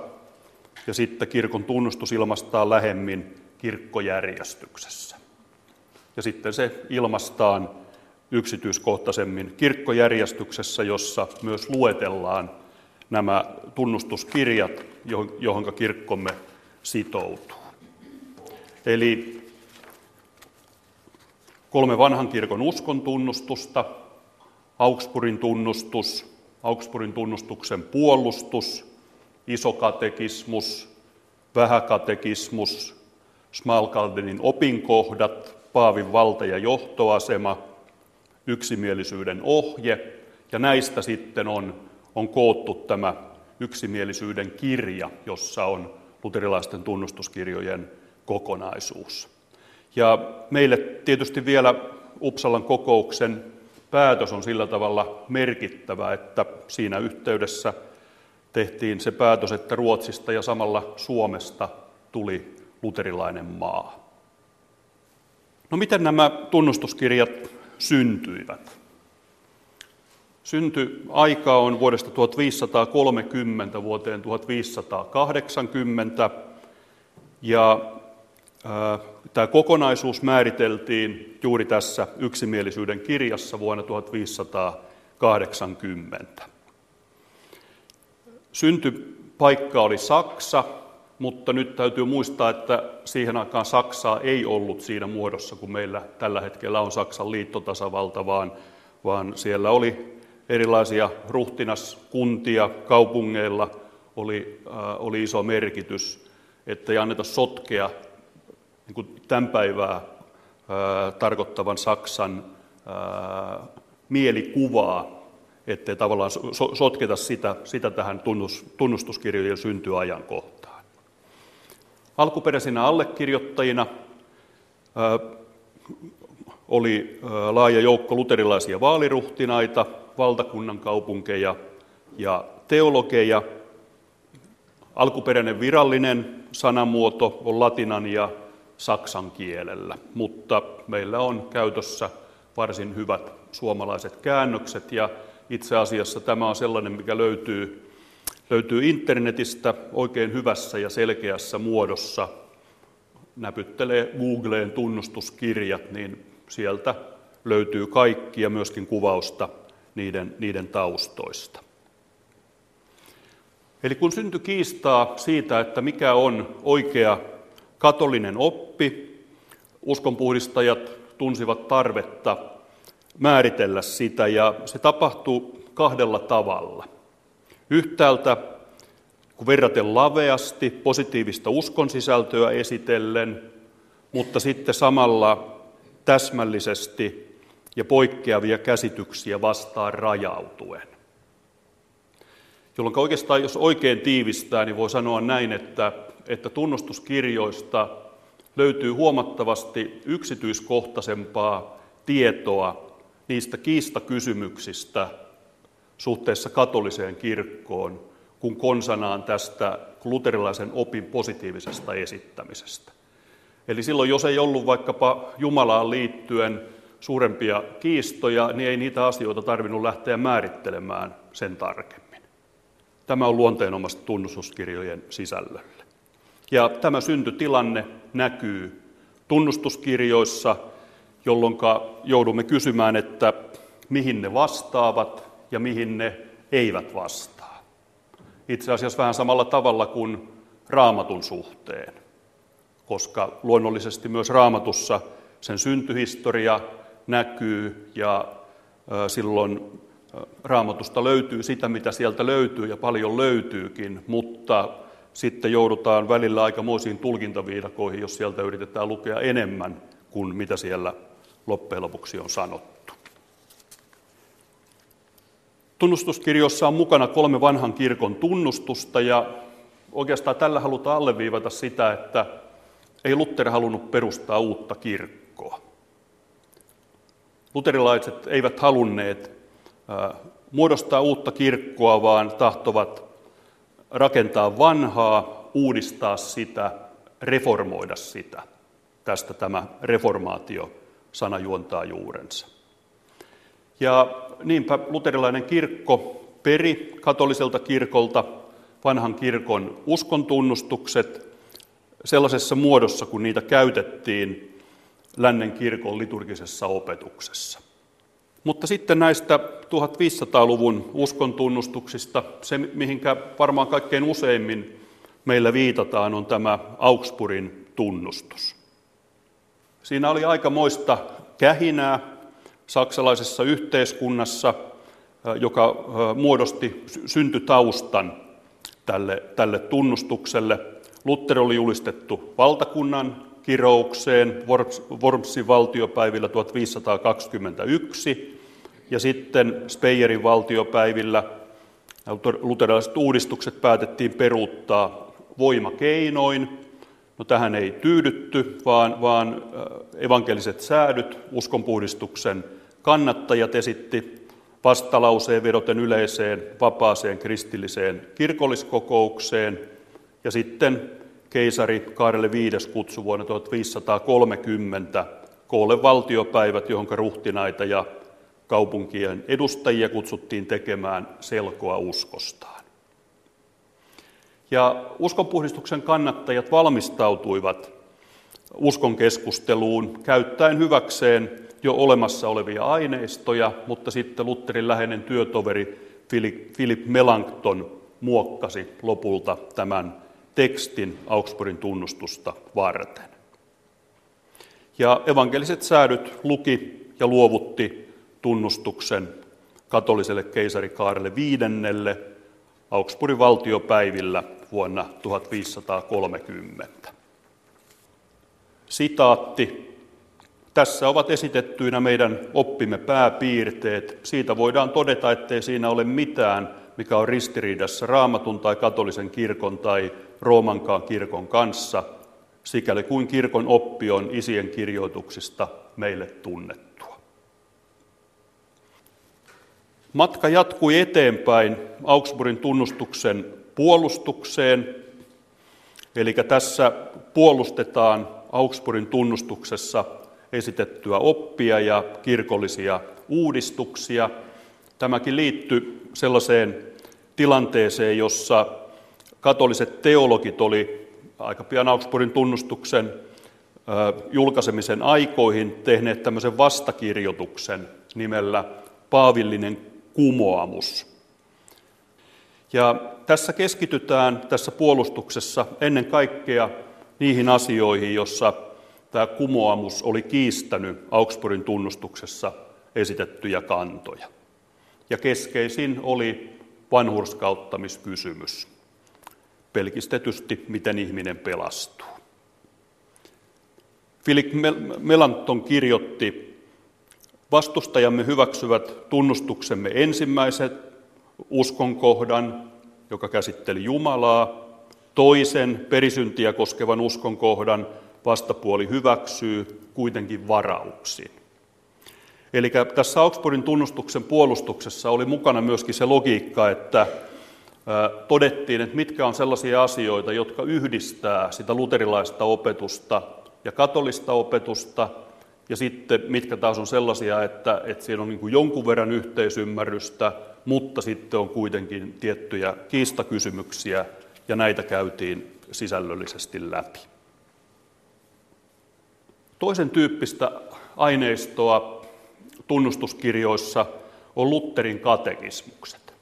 Ja sitten kirkon tunnustus ilmastaa lähemmin kirkkojärjestyksessä. Ja sitten se ilmastaan yksityiskohtaisemmin kirkkojärjestyksessä, jossa myös luetellaan nämä tunnustuskirjat, johon kirkkomme sitoutuu. Eli kolme vanhan kirkon uskon tunnustusta, Augsburgin tunnustus, Augsburgin tunnustuksen puolustus, isokatekismus, vähäkatekismus, Smalkaldenin opinkohdat, Paavin valta- ja johtoasema, yksimielisyyden ohje, ja näistä sitten on, on koottu tämä yksimielisyyden kirja, jossa on luterilaisten tunnustuskirjojen kokonaisuus. Ja meille tietysti vielä Uppsalan kokouksen päätös on sillä tavalla merkittävä, että siinä yhteydessä tehtiin se päätös, että Ruotsista ja samalla Suomesta tuli luterilainen maa. No miten nämä tunnustuskirjat syntyivät? Synty aika on vuodesta 1530 vuoteen 1580 ja Tämä kokonaisuus määriteltiin juuri tässä yksimielisyyden kirjassa vuonna 1580. Syntypaikka oli Saksa, mutta nyt täytyy muistaa, että siihen aikaan Saksaa ei ollut siinä muodossa, kun meillä tällä hetkellä on Saksan liittotasavalta, vaan, vaan siellä oli erilaisia ruhtinaskuntia, kaupungeilla oli, äh, oli iso merkitys, että ei anneta sotkea niin kuin tämän päivää ää, tarkoittavan Saksan mielikuvaa, ettei tavallaan so, sotketa sitä, sitä tähän tunnus, tunnustuskirjojen syntyajankohtaan. Alkuperäisinä allekirjoittajina oli laaja joukko luterilaisia vaaliruhtinaita, valtakunnan kaupunkeja ja teologeja. Alkuperäinen virallinen sanamuoto on latinan ja saksan kielellä, mutta meillä on käytössä varsin hyvät suomalaiset käännökset ja itse asiassa tämä on sellainen, mikä löytyy, löytyy internetistä oikein hyvässä ja selkeässä muodossa. Näpyttelee Googleen tunnustuskirjat, niin sieltä löytyy kaikki ja myöskin kuvausta niiden, niiden taustoista. Eli kun syntyi kiistaa siitä, että mikä on oikea katolinen oppi, uskonpuhdistajat tunsivat tarvetta määritellä sitä ja se tapahtuu kahdella tavalla. Yhtäältä kun verraten laveasti positiivista uskon sisältöä esitellen, mutta sitten samalla täsmällisesti ja poikkeavia käsityksiä vastaan rajautuen. Jolloin oikeastaan, jos oikein tiivistää, niin voi sanoa näin, että että tunnustuskirjoista löytyy huomattavasti yksityiskohtaisempaa tietoa niistä kiistakysymyksistä suhteessa katoliseen kirkkoon kuin konsanaan tästä luterilaisen opin positiivisesta esittämisestä. Eli silloin, jos ei ollut vaikkapa Jumalaan liittyen suurempia kiistoja, niin ei niitä asioita tarvinnut lähteä määrittelemään sen tarkemmin. Tämä on luonteenomasta tunnustuskirjojen sisällölle. Ja tämä syntytilanne näkyy tunnustuskirjoissa, jolloin joudumme kysymään, että mihin ne vastaavat ja mihin ne eivät vastaa. Itse asiassa vähän samalla tavalla kuin raamatun suhteen, koska luonnollisesti myös raamatussa sen syntyhistoria näkyy ja silloin raamatusta löytyy sitä, mitä sieltä löytyy ja paljon löytyykin, mutta sitten joudutaan välillä aikamoisiin tulkintaviidakoihin, jos sieltä yritetään lukea enemmän kuin mitä siellä loppujen lopuksi on sanottu. Tunnustuskirjossa on mukana kolme vanhan kirkon tunnustusta ja oikeastaan tällä halutaan alleviivata sitä, että ei Luther halunnut perustaa uutta kirkkoa. Luterilaiset eivät halunneet muodostaa uutta kirkkoa, vaan tahtovat rakentaa vanhaa, uudistaa sitä, reformoida sitä. Tästä tämä reformaatio-sana juontaa juurensa. Ja niinpä luterilainen kirkko peri katoliselta kirkolta vanhan kirkon uskontunnustukset sellaisessa muodossa, kun niitä käytettiin lännen kirkon liturgisessa opetuksessa. Mutta sitten näistä 1500-luvun uskontunnustuksista, se mihinkä varmaan kaikkein useimmin meillä viitataan, on tämä Augsburgin tunnustus. Siinä oli aika moista kähinää saksalaisessa yhteiskunnassa, joka muodosti syntytaustan tälle, tälle tunnustukselle. Luther oli julistettu valtakunnan kiroukseen Wormsin valtiopäivillä 1521 ja sitten Speyerin valtiopäivillä luterilaiset uudistukset päätettiin peruuttaa voimakeinoin. No tähän ei tyydytty, vaan, vaan evankeliset säädyt, uskonpuhdistuksen kannattajat esitti vastalauseen vedoten yleiseen vapaaseen kristilliseen kirkolliskokoukseen ja sitten keisari Kaarelle V kutsu vuonna 1530 koolle valtiopäivät, johon ruhtinaita ja kaupunkien edustajia kutsuttiin tekemään selkoa uskostaan. Ja uskonpuhdistuksen kannattajat valmistautuivat uskon keskusteluun käyttäen hyväkseen jo olemassa olevia aineistoja, mutta sitten Lutterin läheinen työtoveri Philip Melanchthon muokkasi lopulta tämän tekstin Augsburgin tunnustusta varten. Ja evankeliset säädyt luki ja luovutti tunnustuksen katoliselle keisari Kaarelle viidennelle Augsburgin valtiopäivillä vuonna 1530. Sitaatti. Tässä ovat esitettyinä meidän oppimme pääpiirteet. Siitä voidaan todeta, ettei siinä ole mitään, mikä on ristiriidassa raamatun tai katolisen kirkon tai Roomankaan kirkon kanssa, sikäli kuin kirkon oppi on isien kirjoituksista meille tunnettua. Matka jatkui eteenpäin Augsburgin tunnustuksen puolustukseen, eli tässä puolustetaan Augsburgin tunnustuksessa esitettyä oppia ja kirkollisia uudistuksia. Tämäkin liittyy sellaiseen tilanteeseen, jossa katoliset teologit oli aika pian Augsburgin tunnustuksen julkaisemisen aikoihin tehneet tämmöisen vastakirjoituksen nimellä Paavillinen kumoamus. Ja tässä keskitytään tässä puolustuksessa ennen kaikkea niihin asioihin, jossa tämä kumoamus oli kiistänyt Augsburgin tunnustuksessa esitettyjä kantoja. Ja keskeisin oli vanhurskauttamiskysymys pelkistetysti, miten ihminen pelastuu. Philip Melanton kirjoitti, vastustajamme hyväksyvät tunnustuksemme ensimmäiset uskonkohdan, joka käsitteli Jumalaa, toisen perisyntiä koskevan uskonkohdan vastapuoli hyväksyy kuitenkin varauksin. Eli tässä Augsburgin tunnustuksen puolustuksessa oli mukana myöskin se logiikka, että todettiin, että mitkä on sellaisia asioita, jotka yhdistää sitä luterilaista opetusta ja katolista opetusta, ja sitten mitkä taas on sellaisia, että, että siinä on niin kuin jonkun verran yhteisymmärrystä, mutta sitten on kuitenkin tiettyjä kiistakysymyksiä, ja näitä käytiin sisällöllisesti läpi. Toisen tyyppistä aineistoa tunnustuskirjoissa on Lutterin katekismukset.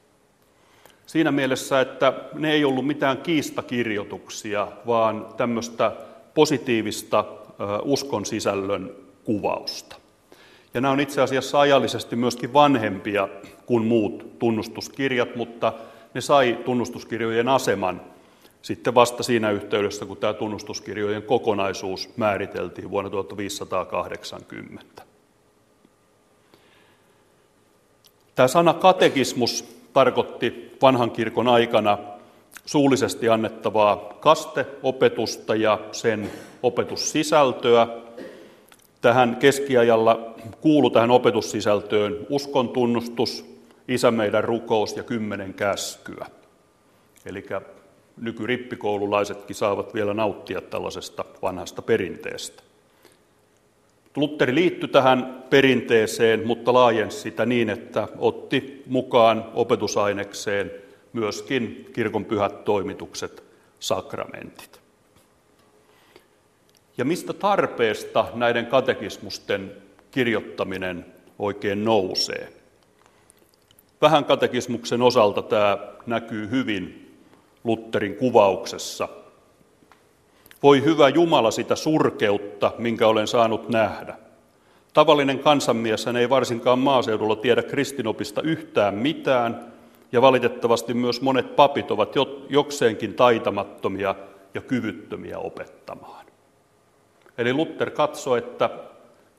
Siinä mielessä, että ne ei ollut mitään kiistakirjoituksia, vaan tämmöistä positiivista uskon sisällön kuvausta. Ja nämä on itse asiassa ajallisesti myöskin vanhempia kuin muut tunnustuskirjat, mutta ne sai tunnustuskirjojen aseman sitten vasta siinä yhteydessä, kun tämä tunnustuskirjojen kokonaisuus määriteltiin vuonna 1580. Tämä sana katekismus tarkoitti vanhan kirkon aikana suullisesti annettavaa kasteopetusta ja sen opetussisältöä. Tähän keskiajalla kuulu tähän opetussisältöön uskon tunnustus, isä meidän rukous ja kymmenen käskyä. Eli nykyrippikoululaisetkin saavat vielä nauttia tällaisesta vanhasta perinteestä. Lutteri liittyi tähän perinteeseen, mutta laajensi sitä niin, että otti mukaan opetusainekseen myöskin kirkon pyhät toimitukset, sakramentit. Ja mistä tarpeesta näiden katekismusten kirjoittaminen oikein nousee? Vähän katekismuksen osalta tämä näkyy hyvin Lutterin kuvauksessa. Voi hyvä Jumala sitä surkeutta, minkä olen saanut nähdä. Tavallinen kansanmies ei varsinkaan maaseudulla tiedä kristinopista yhtään mitään, ja valitettavasti myös monet papit ovat jokseenkin taitamattomia ja kyvyttömiä opettamaan. Eli Luther katsoi, että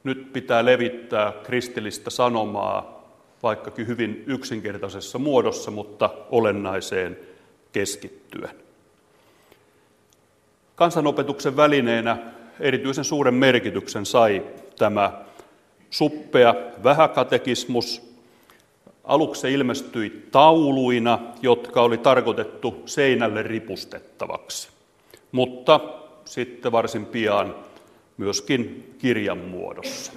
nyt pitää levittää kristillistä sanomaa, vaikkakin hyvin yksinkertaisessa muodossa, mutta olennaiseen keskittyen. Kansanopetuksen välineenä erityisen suuren merkityksen sai tämä suppea vähäkatekismus. Aluksi se ilmestyi tauluina, jotka oli tarkoitettu seinälle ripustettavaksi, mutta sitten varsin pian myöskin kirjan muodossa.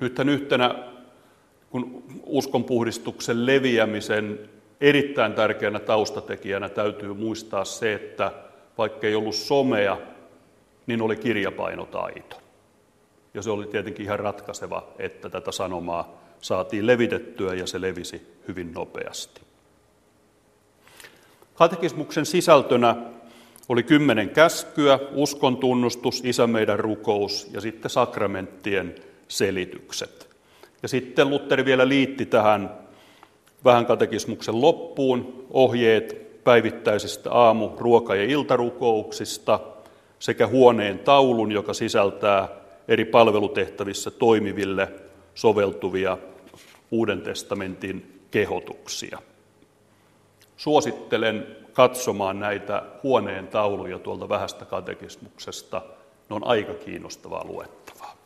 Nythän yhtenä kun uskonpuhdistuksen leviämisen erittäin tärkeänä taustatekijänä täytyy muistaa se, että vaikka ei ollut somea, niin oli kirjapainotaito. Ja se oli tietenkin ihan ratkaiseva, että tätä sanomaa saatiin levitettyä ja se levisi hyvin nopeasti. Katekismuksen sisältönä oli kymmenen käskyä, uskon tunnustus, isä meidän rukous ja sitten sakramenttien selitykset. Ja sitten Lutteri vielä liitti tähän vähän katekismuksen loppuun ohjeet päivittäisistä aamu-, ruoka- ja iltarukouksista sekä huoneen taulun, joka sisältää eri palvelutehtävissä toimiville soveltuvia Uuden testamentin kehotuksia. Suosittelen katsomaan näitä huoneen tauluja tuolta vähästä katekismuksesta. Ne on aika kiinnostavaa luettavaa.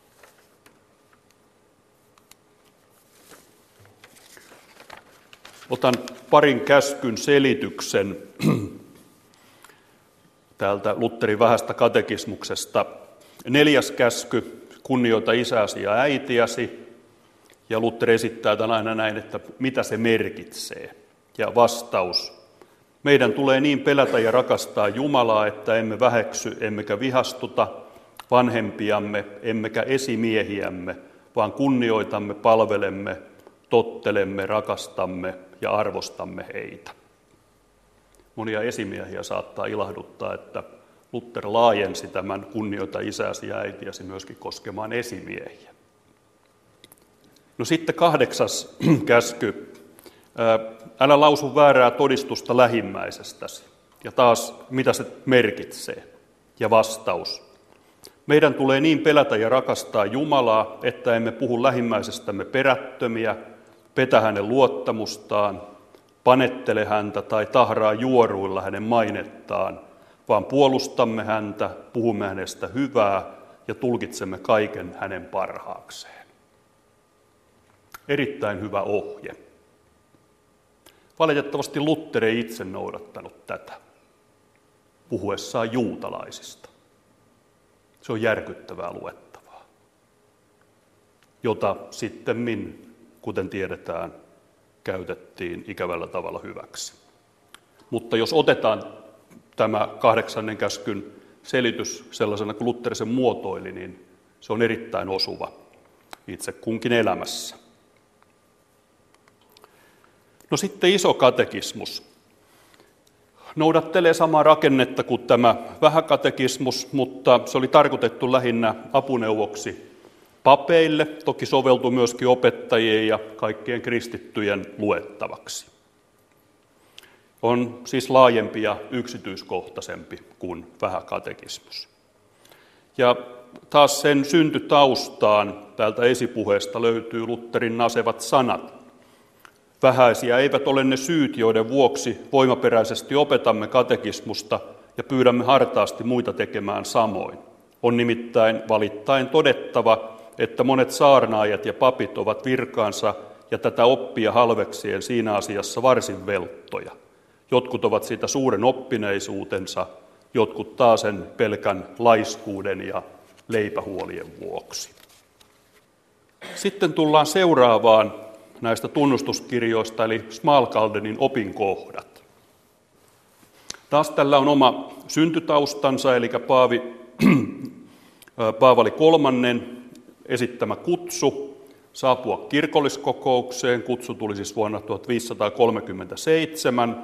Otan parin käskyn selityksen täältä Lutterin vähästä katekismuksesta. Neljäs käsky, kunnioita isäsi ja äitiäsi. Ja Luther esittää tämän aina näin, että mitä se merkitsee. Ja vastaus, meidän tulee niin pelätä ja rakastaa Jumalaa, että emme väheksy emmekä vihastuta vanhempiamme emmekä esimiehiämme, vaan kunnioitamme, palvelemme, tottelemme, rakastamme ja arvostamme heitä. Monia esimiehiä saattaa ilahduttaa, että Luther laajensi tämän kunnioita isäsi ja äitiäsi myöskin koskemaan esimiehiä. No sitten kahdeksas käsky. Älä lausu väärää todistusta lähimmäisestäsi. Ja taas, mitä se merkitsee? Ja vastaus. Meidän tulee niin pelätä ja rakastaa Jumalaa, että emme puhu lähimmäisestämme perättömiä, petä hänen luottamustaan, panettele häntä tai tahraa juoruilla hänen mainettaan, vaan puolustamme häntä, puhumme hänestä hyvää ja tulkitsemme kaiken hänen parhaakseen. Erittäin hyvä ohje. Valitettavasti Luther ei itse noudattanut tätä puhuessaan juutalaisista. Se on järkyttävää luettavaa, jota sitten kuten tiedetään, käytettiin ikävällä tavalla hyväksi. Mutta jos otetaan tämä kahdeksannen käskyn selitys sellaisena kuin Lutterisen muotoili, niin se on erittäin osuva itse kunkin elämässä. No sitten iso katekismus. Noudattelee samaa rakennetta kuin tämä vähäkatekismus, mutta se oli tarkoitettu lähinnä apuneuvoksi papeille, toki soveltuu myöskin opettajien ja kaikkien kristittyjen luettavaksi. On siis laajempi ja yksityiskohtaisempi kuin vähäkatekismus. Ja taas sen syntytaustaan täältä esipuheesta löytyy Lutterin nasevat sanat. Vähäisiä eivät ole ne syyt, joiden vuoksi voimaperäisesti opetamme katekismusta ja pyydämme hartaasti muita tekemään samoin. On nimittäin valittain todettava, että monet saarnaajat ja papit ovat virkaansa ja tätä oppia halveksien siinä asiassa varsin velttoja. Jotkut ovat siitä suuren oppineisuutensa, jotkut taas sen pelkän laiskuuden ja leipähuolien vuoksi. Sitten tullaan seuraavaan näistä tunnustuskirjoista, eli Smalkaldenin opinkohdat. Taas tällä on oma syntytaustansa, eli Paavi, Paavali kolmannen esittämä kutsu saapua kirkolliskokoukseen. Kutsu tuli siis vuonna 1537.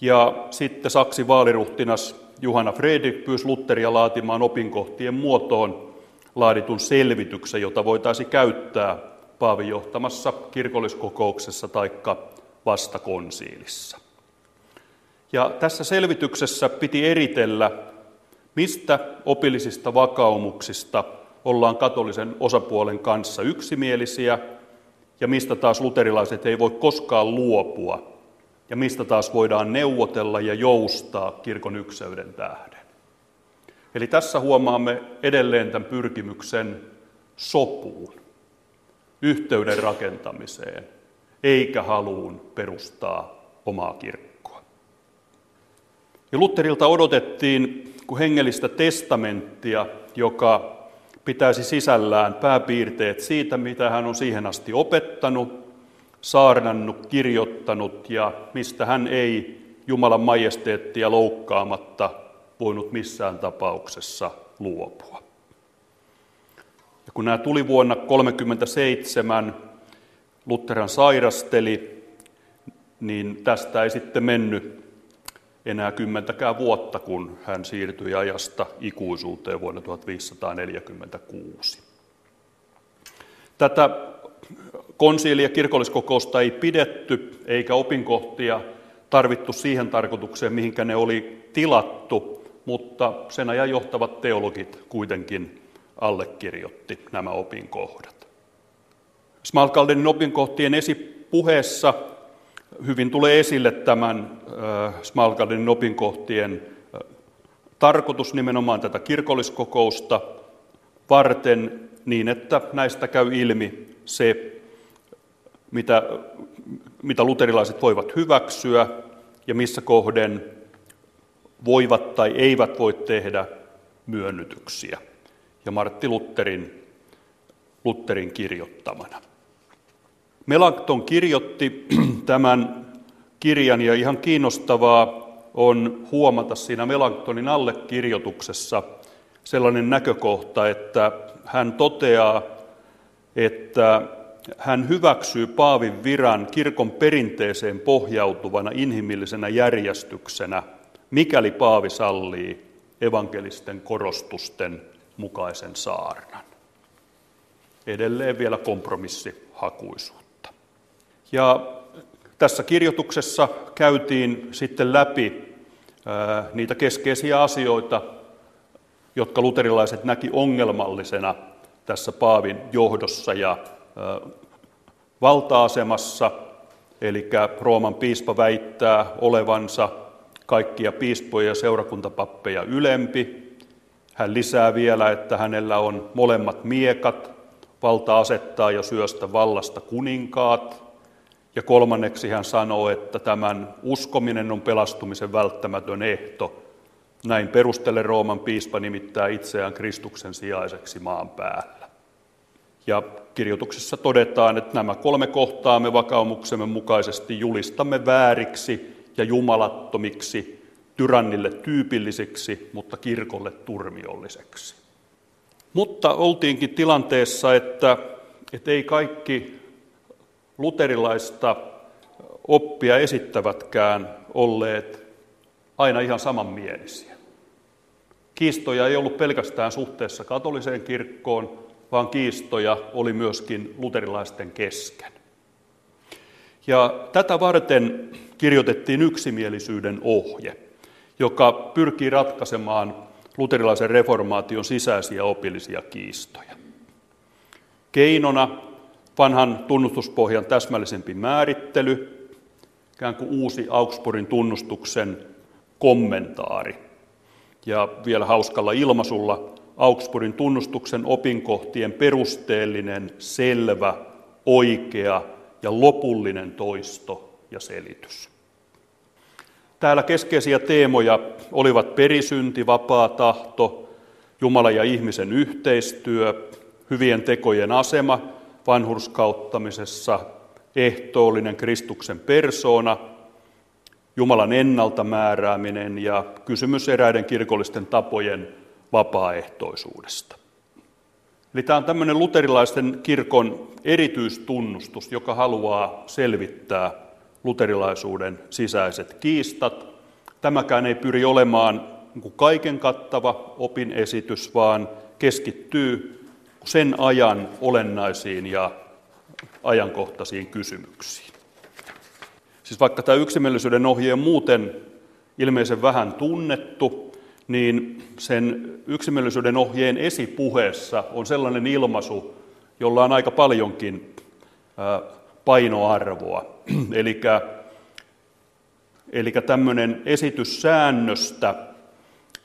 Ja sitten Saksi vaaliruhtinas Juhana Fredrik pyysi Lutteria laatimaan opinkohtien muotoon laaditun selvityksen, jota voitaisiin käyttää Paavin johtamassa kirkolliskokouksessa tai vastakonsiilissa. Ja tässä selvityksessä piti eritellä, mistä opillisista vakaumuksista ollaan katolisen osapuolen kanssa yksimielisiä ja mistä taas luterilaiset ei voi koskaan luopua ja mistä taas voidaan neuvotella ja joustaa kirkon ykseyden tähden. Eli tässä huomaamme edelleen tämän pyrkimyksen sopuun, yhteyden rakentamiseen, eikä haluun perustaa omaa kirkkoa. Ja Lutterilta odotettiin kuin hengellistä testamenttia, joka pitäisi sisällään pääpiirteet siitä, mitä hän on siihen asti opettanut, saarnannut, kirjoittanut ja mistä hän ei Jumalan majesteettia loukkaamatta voinut missään tapauksessa luopua. Kun nämä tuli vuonna 1937, Lutheran sairasteli, niin tästä ei sitten mennyt enää kymmentäkään vuotta, kun hän siirtyi ajasta ikuisuuteen vuonna 1546. Tätä konsiili- ja kirkolliskokousta ei pidetty, eikä opinkohtia tarvittu siihen tarkoitukseen, mihinkä ne oli tilattu, mutta sen ajan johtavat teologit kuitenkin allekirjoitti nämä opinkohdat. Smalkaldenin opinkohtien esipuheessa hyvin tulee esille tämän Smalkaldenin opinkohtien tarkoitus nimenomaan tätä kirkolliskokousta varten niin, että näistä käy ilmi se, mitä, mitä luterilaiset voivat hyväksyä ja missä kohden voivat tai eivät voi tehdä myönnytyksiä. Ja Martti Lutterin, Lutterin kirjoittamana. Melankton kirjoitti tämän kirjan ja ihan kiinnostavaa on huomata siinä Melanktonin allekirjoituksessa sellainen näkökohta, että hän toteaa, että hän hyväksyy Paavin viran kirkon perinteeseen pohjautuvana inhimillisenä järjestyksenä, mikäli Paavi sallii evankelisten korostusten mukaisen saarnan. Edelleen vielä kompromissihakuisuutta. Ja tässä kirjoituksessa käytiin sitten läpi niitä keskeisiä asioita, jotka luterilaiset näki ongelmallisena tässä Paavin johdossa ja valta-asemassa, eli Rooman piispa väittää olevansa kaikkia piispoja ja seurakuntapappeja ylempi. Hän lisää vielä, että hänellä on molemmat miekat, valta asettaa ja syöstä vallasta kuninkaat. Ja kolmanneksi hän sanoo, että tämän uskominen on pelastumisen välttämätön ehto. Näin perustele Rooman piispa nimittää itseään Kristuksen sijaiseksi maan päällä. Ja kirjoituksessa todetaan, että nämä kolme kohtaa me vakaumuksemme mukaisesti julistamme vääriksi ja jumalattomiksi, tyrannille tyypillisiksi, mutta kirkolle turmiolliseksi. Mutta oltiinkin tilanteessa, että, että ei kaikki luterilaista oppia esittävätkään olleet aina ihan samanmielisiä. Kiistoja ei ollut pelkästään suhteessa katoliseen kirkkoon, vaan kiistoja oli myöskin luterilaisten kesken. Ja tätä varten kirjoitettiin yksimielisyyden ohje, joka pyrkii ratkaisemaan luterilaisen reformaation sisäisiä opillisia kiistoja. Keinona vanhan tunnustuspohjan täsmällisempi määrittely, ikään kuin uusi Augsburgin tunnustuksen kommentaari. Ja vielä hauskalla ilmaisulla Augsburgin tunnustuksen opinkohtien perusteellinen, selvä, oikea ja lopullinen toisto ja selitys. Täällä keskeisiä teemoja olivat perisynti, vapaa tahto, Jumalan ja ihmisen yhteistyö, hyvien tekojen asema vanhurskauttamisessa, ehtoollinen Kristuksen persoona, Jumalan ennalta määrääminen ja kysymys eräiden kirkollisten tapojen vapaaehtoisuudesta. Eli tämä on tämmöinen luterilaisten kirkon erityistunnustus, joka haluaa selvittää luterilaisuuden sisäiset kiistat. Tämäkään ei pyri olemaan niin kaiken kattava opin esitys, vaan keskittyy sen ajan olennaisiin ja ajankohtaisiin kysymyksiin. Siis vaikka tämä yksimielisyyden ohje on muuten ilmeisen vähän tunnettu, niin sen yksimielisyyden ohjeen esipuheessa on sellainen ilmaisu, jolla on aika paljonkin painoarvoa. Eli Eli tämmöinen esitys säännöstä,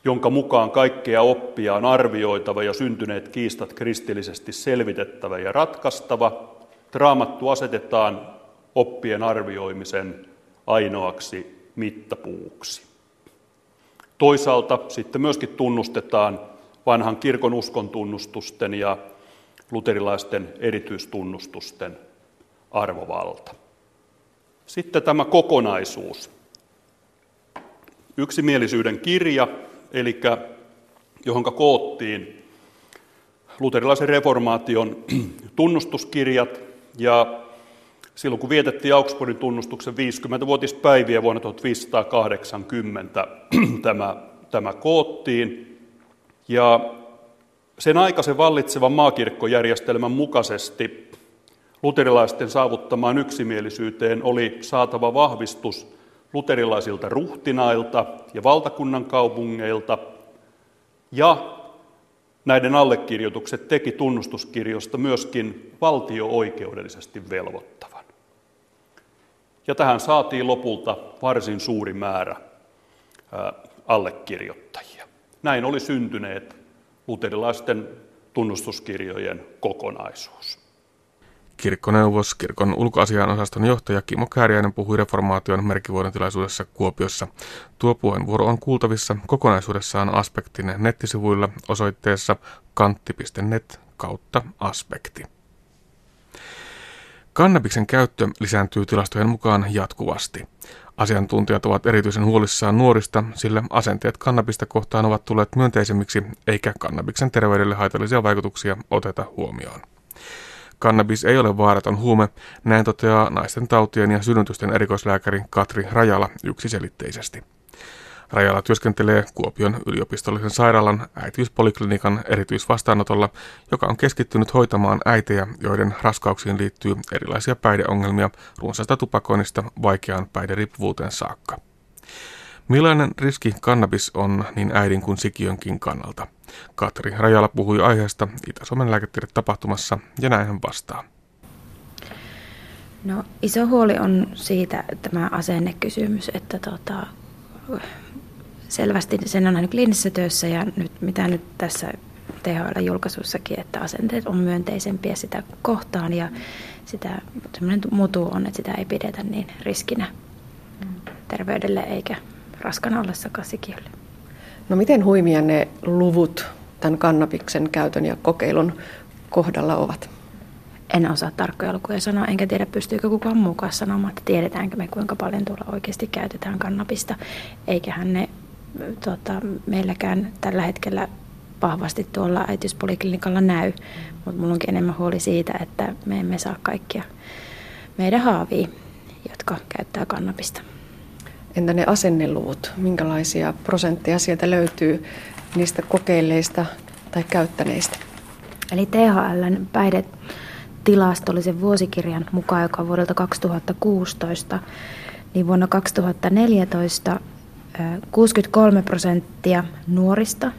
jonka mukaan kaikkea oppia on arvioitava ja syntyneet kiistat kristillisesti selvitettävä ja ratkaistava. Raamattu asetetaan oppien arvioimisen ainoaksi mittapuuksi. Toisaalta sitten myöskin tunnustetaan vanhan kirkon uskon tunnustusten ja luterilaisten erityistunnustusten arvovalta. Sitten tämä kokonaisuus. Yksimielisyyden kirja, eli johonka koottiin luterilaisen reformaation tunnustuskirjat ja silloin kun vietettiin Augsburgin tunnustuksen 50-vuotispäiviä vuonna 1580 tämä, tämä koottiin. Ja sen aikaisen vallitsevan maakirkkojärjestelmän mukaisesti luterilaisten saavuttamaan yksimielisyyteen oli saatava vahvistus luterilaisilta ruhtinailta ja valtakunnan kaupungeilta, ja näiden allekirjoitukset teki tunnustuskirjosta myöskin valtio-oikeudellisesti velvoittavan. Ja tähän saatiin lopulta varsin suuri määrä allekirjoittajia. Näin oli syntyneet luterilaisten tunnustuskirjojen kokonaisuus. Kirkkoneuvos, kirkon ulkoasian osaston johtaja Kimmo Kääriäinen puhui reformaation merkivuoden tilaisuudessa Kuopiossa. Tuo puheenvuoro on kuultavissa kokonaisuudessaan aspektin nettisivuilla osoitteessa kantti.net kautta aspekti. Kannabiksen käyttö lisääntyy tilastojen mukaan jatkuvasti. Asiantuntijat ovat erityisen huolissaan nuorista, sillä asenteet kannabista kohtaan ovat tulleet myönteisemmiksi, eikä kannabiksen terveydelle haitallisia vaikutuksia oteta huomioon. Kannabis ei ole vaaraton huume, näin toteaa naisten tautien ja synnytysten erikoislääkäri Katri Rajala yksiselitteisesti. Rajala työskentelee Kuopion yliopistollisen sairaalan äitiyspoliklinikan erityisvastaanotolla, joka on keskittynyt hoitamaan äitejä, joiden raskauksiin liittyy erilaisia päihdeongelmia runsaasta tupakoinnista vaikeaan päihderiippuvuuteen saakka. Millainen riski kannabis on niin äidin kuin sikiönkin kannalta? Katri Rajala puhui aiheesta Itä-Suomen lääketiedetapahtumassa ja näin hän vastaa. No, iso huoli on siitä tämä asennekysymys, että tota, selvästi sen on nähnyt kliinisessä työssä ja nyt, mitä nyt tässä THL-julkaisuissakin, että asenteet on myönteisempiä sitä kohtaan ja sitä semmoinen mutu on, että sitä ei pidetä niin riskinä terveydelle eikä raskana ollessakaan sikiölle. No miten huimia ne luvut tämän kannabiksen käytön ja kokeilun kohdalla ovat? En osaa tarkkoja lukuja sanoa, enkä tiedä pystyykö kukaan mukaan sanomaan, että tiedetäänkö me kuinka paljon tuolla oikeasti käytetään kannabista. Eiköhän ne tota, meilläkään tällä hetkellä vahvasti tuolla äitiyspoliklinikalla näy, mutta minulla onkin enemmän huoli siitä, että me emme saa kaikkia meidän haavia, jotka käyttää kannabista. Entä ne asenneluvut? Minkälaisia prosentteja sieltä löytyy niistä kokeilleista tai käyttäneistä? Eli THLn päihdet tilastollisen vuosikirjan mukaan, joka on vuodelta 2016, niin vuonna 2014 63 prosenttia nuorista,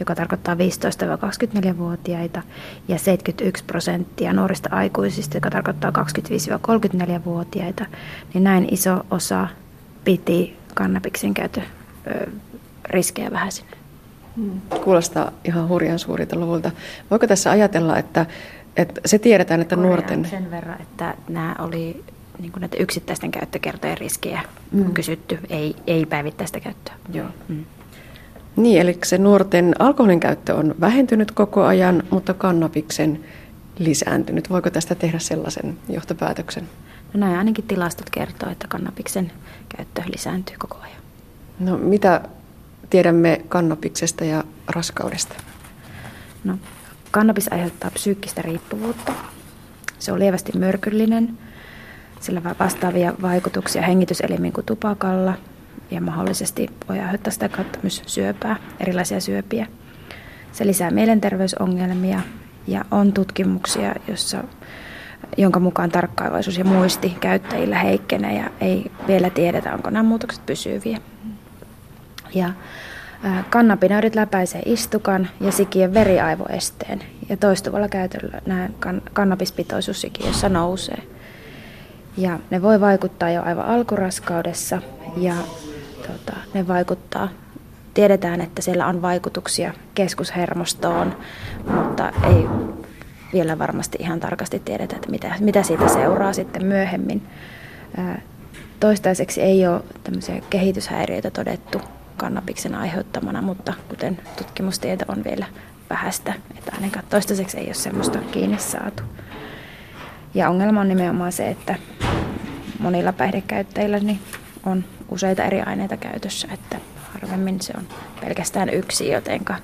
joka tarkoittaa 15-24-vuotiaita, ja 71 prosenttia nuorista aikuisista, joka tarkoittaa 25-34-vuotiaita, niin näin iso osa piti kannabiksen käytön riskejä vähäisinä. Hmm. Kuulostaa ihan hurjan suurilta luvulta. Voiko tässä ajatella, että, että se tiedetään, että Korjaan nuorten... sen verran, että nämä oli niin kuin näitä yksittäisten käyttökertojen riskejä mm. kysytty, ei, ei päivittäistä käyttöä. Joo. Mm. Niin, eli se nuorten alkoholin käyttö on vähentynyt koko ajan, mutta kannabiksen lisääntynyt. Voiko tästä tehdä sellaisen johtopäätöksen? No näin ainakin tilastot kertoo, että kannabiksen käyttö lisääntyy koko ajan. No mitä tiedämme kannabiksesta ja raskaudesta? No, kannabis aiheuttaa psyykkistä riippuvuutta. Se on lievästi myrkyllinen. Sillä vastaavia vaikutuksia hengityselimiin kuin tupakalla ja mahdollisesti voi aiheuttaa sitä kautta myös syöpää, erilaisia syöpiä. Se lisää mielenterveysongelmia ja on tutkimuksia, jossa, jonka mukaan tarkkaavaisuus ja muisti käyttäjillä heikkenee ja ei vielä tiedetä, onko nämä muutokset pysyviä. Ja Kannabinoidit läpäisee istukan ja sikien veriaivoesteen ja toistuvalla käytöllä nämä kannabispitoisuus sikiössä nousee. Ja ne voi vaikuttaa jo aivan alkuraskaudessa ja tota, ne vaikuttaa, tiedetään, että siellä on vaikutuksia keskushermostoon, mutta ei vielä varmasti ihan tarkasti tiedetä, että mitä, mitä siitä seuraa sitten myöhemmin. Toistaiseksi ei ole tämmöisiä kehityshäiriöitä todettu kannabiksen aiheuttamana, mutta kuten tutkimustieto on vielä vähäistä, että ainakaan toistaiseksi ei ole semmoista kiinni saatu. Ja ongelma on nimenomaan se, että monilla päihdekäyttäjillä niin on useita eri aineita käytössä, että harvemmin se on pelkästään yksi, jotenka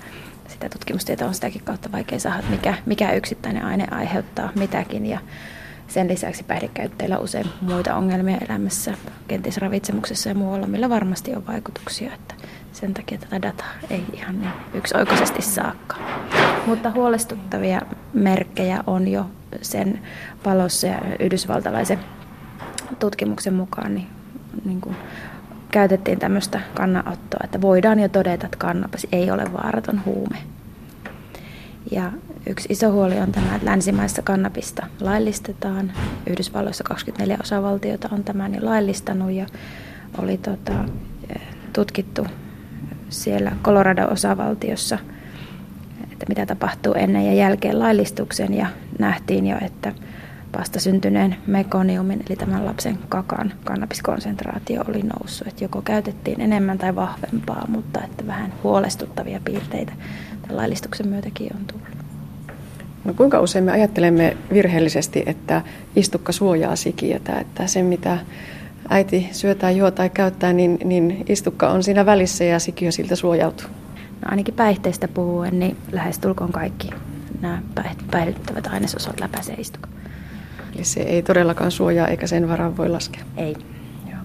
sitä tutkimustietoa on sitäkin kautta vaikea saada, mikä, mikä yksittäinen aine aiheuttaa mitäkin. Ja sen lisäksi päihdekäyttäjillä on usein muita ongelmia elämässä, kenties ravitsemuksessa ja muualla, millä varmasti on vaikutuksia. Että sen takia tätä dataa ei ihan niin yksioikoisesti saakka. Mutta huolestuttavia merkkejä on jo sen valossa ja yhdysvaltalaisen tutkimuksen mukaan niin, niin kuin käytettiin tämmöistä kannanottoa, että voidaan jo todeta, että kannabis ei ole vaaraton huume. Ja yksi iso huoli on tämä, että länsimaissa kannabista laillistetaan. Yhdysvalloissa 24 osavaltiota on tämän jo laillistanut ja oli tota, tutkittu siellä Colorado-osavaltiossa, että mitä tapahtuu ennen ja jälkeen laillistuksen ja nähtiin jo, että vasta syntyneen mekoniumin, eli tämän lapsen kakan kannabiskonsentraatio oli noussut. Että joko käytettiin enemmän tai vahvempaa, mutta että vähän huolestuttavia piirteitä tämän laillistuksen myötäkin on tullut. No kuinka usein me ajattelemme virheellisesti, että istukka suojaa sikiötä, että se mitä äiti syö tai juo tai käyttää, niin, niin istukka on siinä välissä ja sikiö siltä suojautuu? No ainakin päihteistä puhuen, niin lähestulkoon kaikki nämä päihdyttävät ainesosat läpäisee istukka. Eli se ei todellakaan suojaa eikä sen varaan voi laskea? Ei. Joo.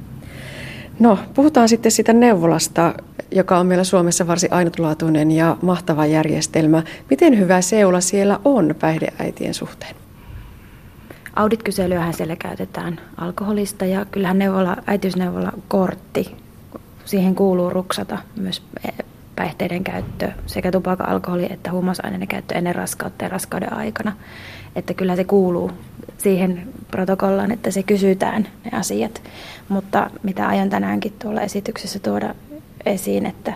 No, puhutaan sitten sitä neuvolasta, joka on meillä Suomessa varsin ainutlaatuinen ja mahtava järjestelmä. Miten hyvä seula siellä on päihdeäitien suhteen? Auditkyselyähän siellä käytetään alkoholista ja kyllähän neuvola, äitiysneuvola kortti, siihen kuuluu ruksata myös päihteiden käyttö, sekä tupakka, alkoholi että huumausaineiden käyttö ennen raskautta ja raskauden aikana. Että kyllä se kuuluu siihen protokollaan, että se kysytään ne asiat. Mutta mitä aion tänäänkin tuolla esityksessä tuoda esiin, että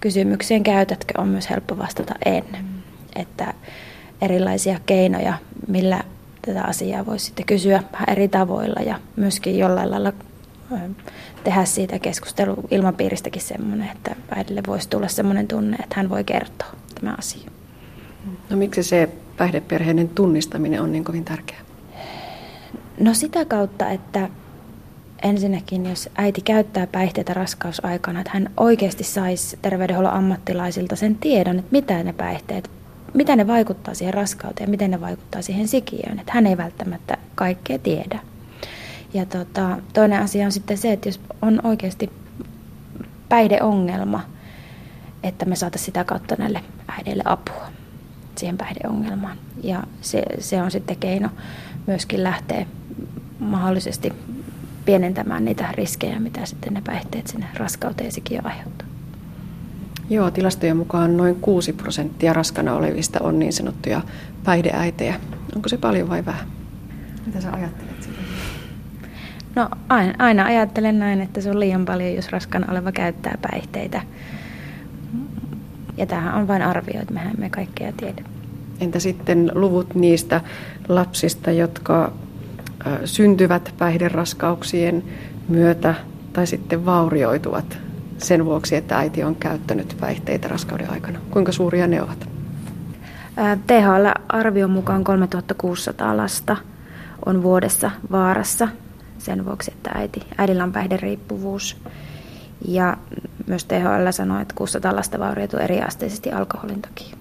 kysymykseen käytätkö on myös helppo vastata en. Että erilaisia keinoja, millä tätä asiaa voisi sitten kysyä vähän eri tavoilla ja myöskin jollain lailla tehdä siitä keskustelu ilmapiiristäkin semmoinen, että äidille voisi tulla semmoinen tunne, että hän voi kertoa tämä asia. No miksi se päihdeperheiden tunnistaminen on niin kovin tärkeää? No sitä kautta, että ensinnäkin jos äiti käyttää päihteitä raskausaikana, että hän oikeasti saisi terveydenhuollon ammattilaisilta sen tiedon, että mitä ne päihteet, mitä ne vaikuttaa siihen raskauteen miten ne vaikuttaa siihen sikiöön. Että hän ei välttämättä kaikkea tiedä. Ja tota, toinen asia on sitten se, että jos on oikeasti päihdeongelma, että me saataisiin sitä kautta näille äideille apua siihen päihdeongelmaan. Ja se, se on sitten keino myöskin lähteä mahdollisesti pienentämään niitä riskejä, mitä sitten ne päihteet sinne raskauteen sikin aiheuttaa. Joo, tilastojen mukaan noin 6 prosenttia raskana olevista on niin sanottuja päihdeäitejä. Onko se paljon vai vähän? Mitä sä ajattelet siitä? No aina, aina ajattelen näin, että se on liian paljon, jos raskana oleva käyttää päihteitä. Ja tämähän on vain arvio, että mehän me kaikkea tiedä. Entä sitten luvut niistä lapsista, jotka syntyvät päihderaskauksien myötä tai sitten vaurioituvat sen vuoksi, että äiti on käyttänyt päihteitä raskauden aikana? Kuinka suuria ne ovat? THL-arvion mukaan 3600 lasta on vuodessa vaarassa sen vuoksi, että äiti, äidillä on päihderiippuvuus. Ja myös THL sanoo, että 600 lasta vaurioituu eriasteisesti alkoholin takia.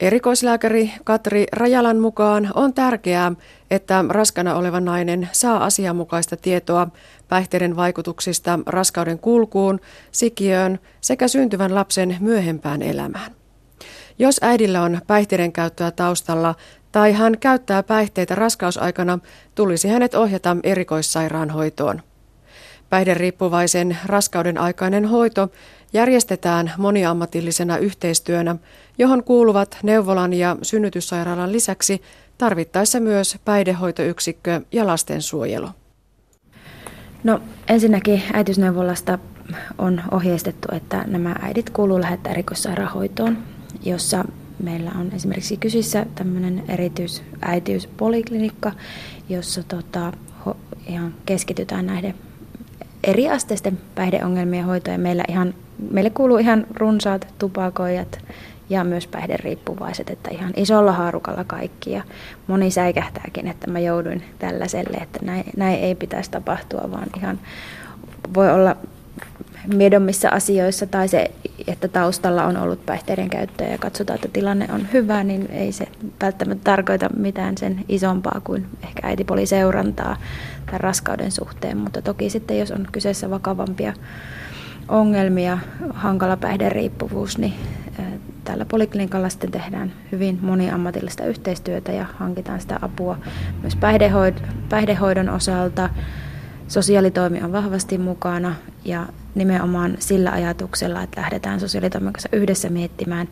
Erikoislääkäri Katri Rajalan mukaan on tärkeää, että raskana oleva nainen saa asianmukaista tietoa päihteiden vaikutuksista raskauden kulkuun, sikiöön sekä syntyvän lapsen myöhempään elämään. Jos äidillä on päihteiden käyttöä taustalla tai hän käyttää päihteitä raskausaikana, tulisi hänet ohjata erikoissairaanhoitoon. Päihderiippuvaisen raskauden aikainen hoito järjestetään moniammatillisena yhteistyönä, johon kuuluvat neuvolan ja synnytyssairaalan lisäksi tarvittaessa myös päihdehoitoyksikkö ja lastensuojelu. No ensinnäkin äitiysneuvolasta on ohjeistettu, että nämä äidit kuuluu lähettää erikoissairaanhoitoon, jossa meillä on esimerkiksi kysissä tämmöinen erityisäitiyspoliklinikka, jossa tota, ihan keskitytään näiden eriasteisten päihdeongelmien hoitoon. Meillä ihan, meille kuuluu ihan runsaat tupakoijat ja myös päihderiippuvaiset, että ihan isolla haarukalla kaikki. Ja moni säikähtääkin, että mä jouduin tällaiselle, että näin, näin ei pitäisi tapahtua, vaan ihan voi olla miedommissa asioissa tai se, että taustalla on ollut päihteiden käyttöä ja katsotaan, että tilanne on hyvä, niin ei se välttämättä tarkoita mitään sen isompaa kuin ehkä äitipoliseurantaa tämän raskauden suhteen. Mutta toki sitten, jos on kyseessä vakavampia ongelmia, hankala päihderiippuvuus, niin tällä poliklinikalla sitten tehdään hyvin moniammatillista yhteistyötä ja hankitaan sitä apua myös päihdehoidon osalta. Sosiaalitoimi on vahvasti mukana ja nimenomaan sillä ajatuksella, että lähdetään sosiaalitoimen kanssa yhdessä miettimään,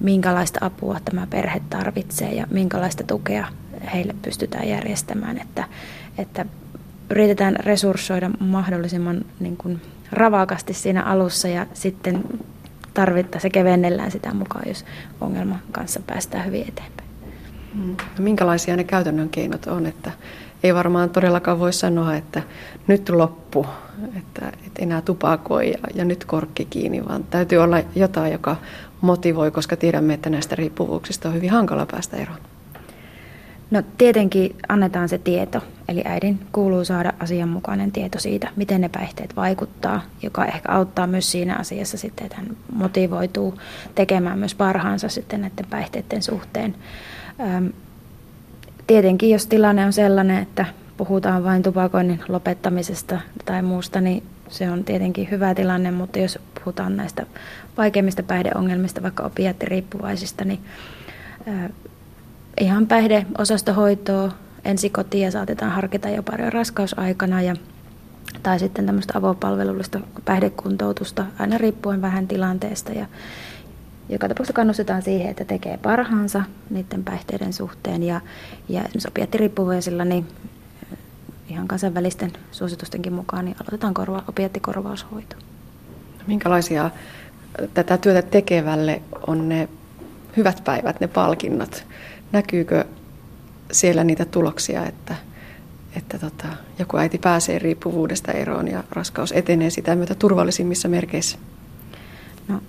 minkälaista apua tämä perhe tarvitsee ja minkälaista tukea heille pystytään järjestämään, että, että yritetään resurssoida mahdollisimman niin kuin, ravakasti siinä alussa ja sitten tarvittaessa kevennellään sitä mukaan, jos ongelman kanssa päästään hyvin eteenpäin. Mm. No, minkälaisia ne käytännön keinot on, että ei varmaan todellakaan voi sanoa, että nyt loppu, että, että enää tupakoi ja, ja nyt korkki kiinni, vaan täytyy olla jotain, joka motivoi, koska tiedämme, että näistä riippuvuuksista on hyvin hankala päästä eroon. No tietenkin annetaan se tieto, eli äidin kuuluu saada asianmukainen tieto siitä, miten ne päihteet vaikuttaa, joka ehkä auttaa myös siinä asiassa sitten, että hän motivoituu tekemään myös parhaansa sitten näiden päihteiden suhteen. Tietenkin, jos tilanne on sellainen, että puhutaan vain tupakoinnin lopettamisesta tai muusta, niin se on tietenkin hyvä tilanne, mutta jos puhutaan näistä vaikeimmista päihdeongelmista, vaikka opiaattiriippuvaisista, niin ihan päihdeosastohoitoa ensikotia saatetaan harkita jo paljon raskausaikana ja tai sitten tämmöistä avopalvelullista päihdekuntoutusta aina riippuen vähän tilanteesta ja joka tapauksessa kannustetaan siihen, että tekee parhaansa niiden päihteiden suhteen ja, ja esimerkiksi opiattiriippuvaisilla niin ihan kansainvälisten suositustenkin mukaan niin aloitetaan korva, opiattikorvaushoito. Minkälaisia tätä työtä tekevälle on ne hyvät päivät, ne palkinnot? näkyykö siellä niitä tuloksia, että, että tota, joku äiti pääsee riippuvuudesta eroon ja raskaus etenee sitä myötä turvallisimmissa merkeissä? No,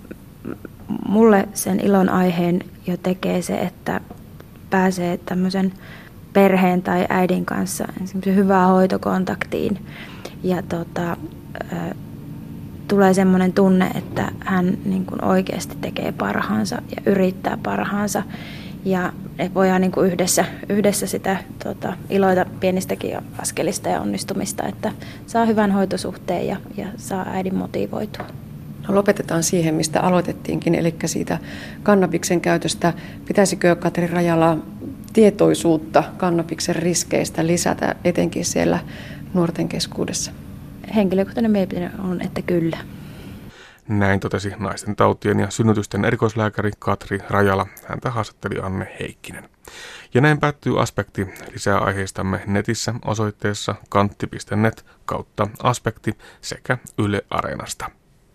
mulle sen ilon aiheen jo tekee se, että pääsee tämmöisen perheen tai äidin kanssa hyvään hoitokontaktiin ja tota, tulee semmoinen tunne, että hän niin kuin oikeasti tekee parhaansa ja yrittää parhaansa ja voidaan niin kuin yhdessä, yhdessä sitä tota, iloita pienistäkin askelista ja onnistumista, että saa hyvän hoitosuhteen ja, ja saa äidin motivoitua. No lopetetaan siihen, mistä aloitettiinkin, eli siitä kannabiksen käytöstä. Pitäisikö Katri Rajala tietoisuutta kannabiksen riskeistä lisätä etenkin siellä nuorten keskuudessa? Henkilökohtainen mielipide on, että kyllä. Näin totesi naisten tautien ja synnytysten erikoislääkäri Katri Rajala. Häntä haastatteli Anne Heikkinen. Ja näin päättyy aspekti. Lisää aiheistamme netissä osoitteessa kantti.net kautta aspekti sekä Yle Areenasta.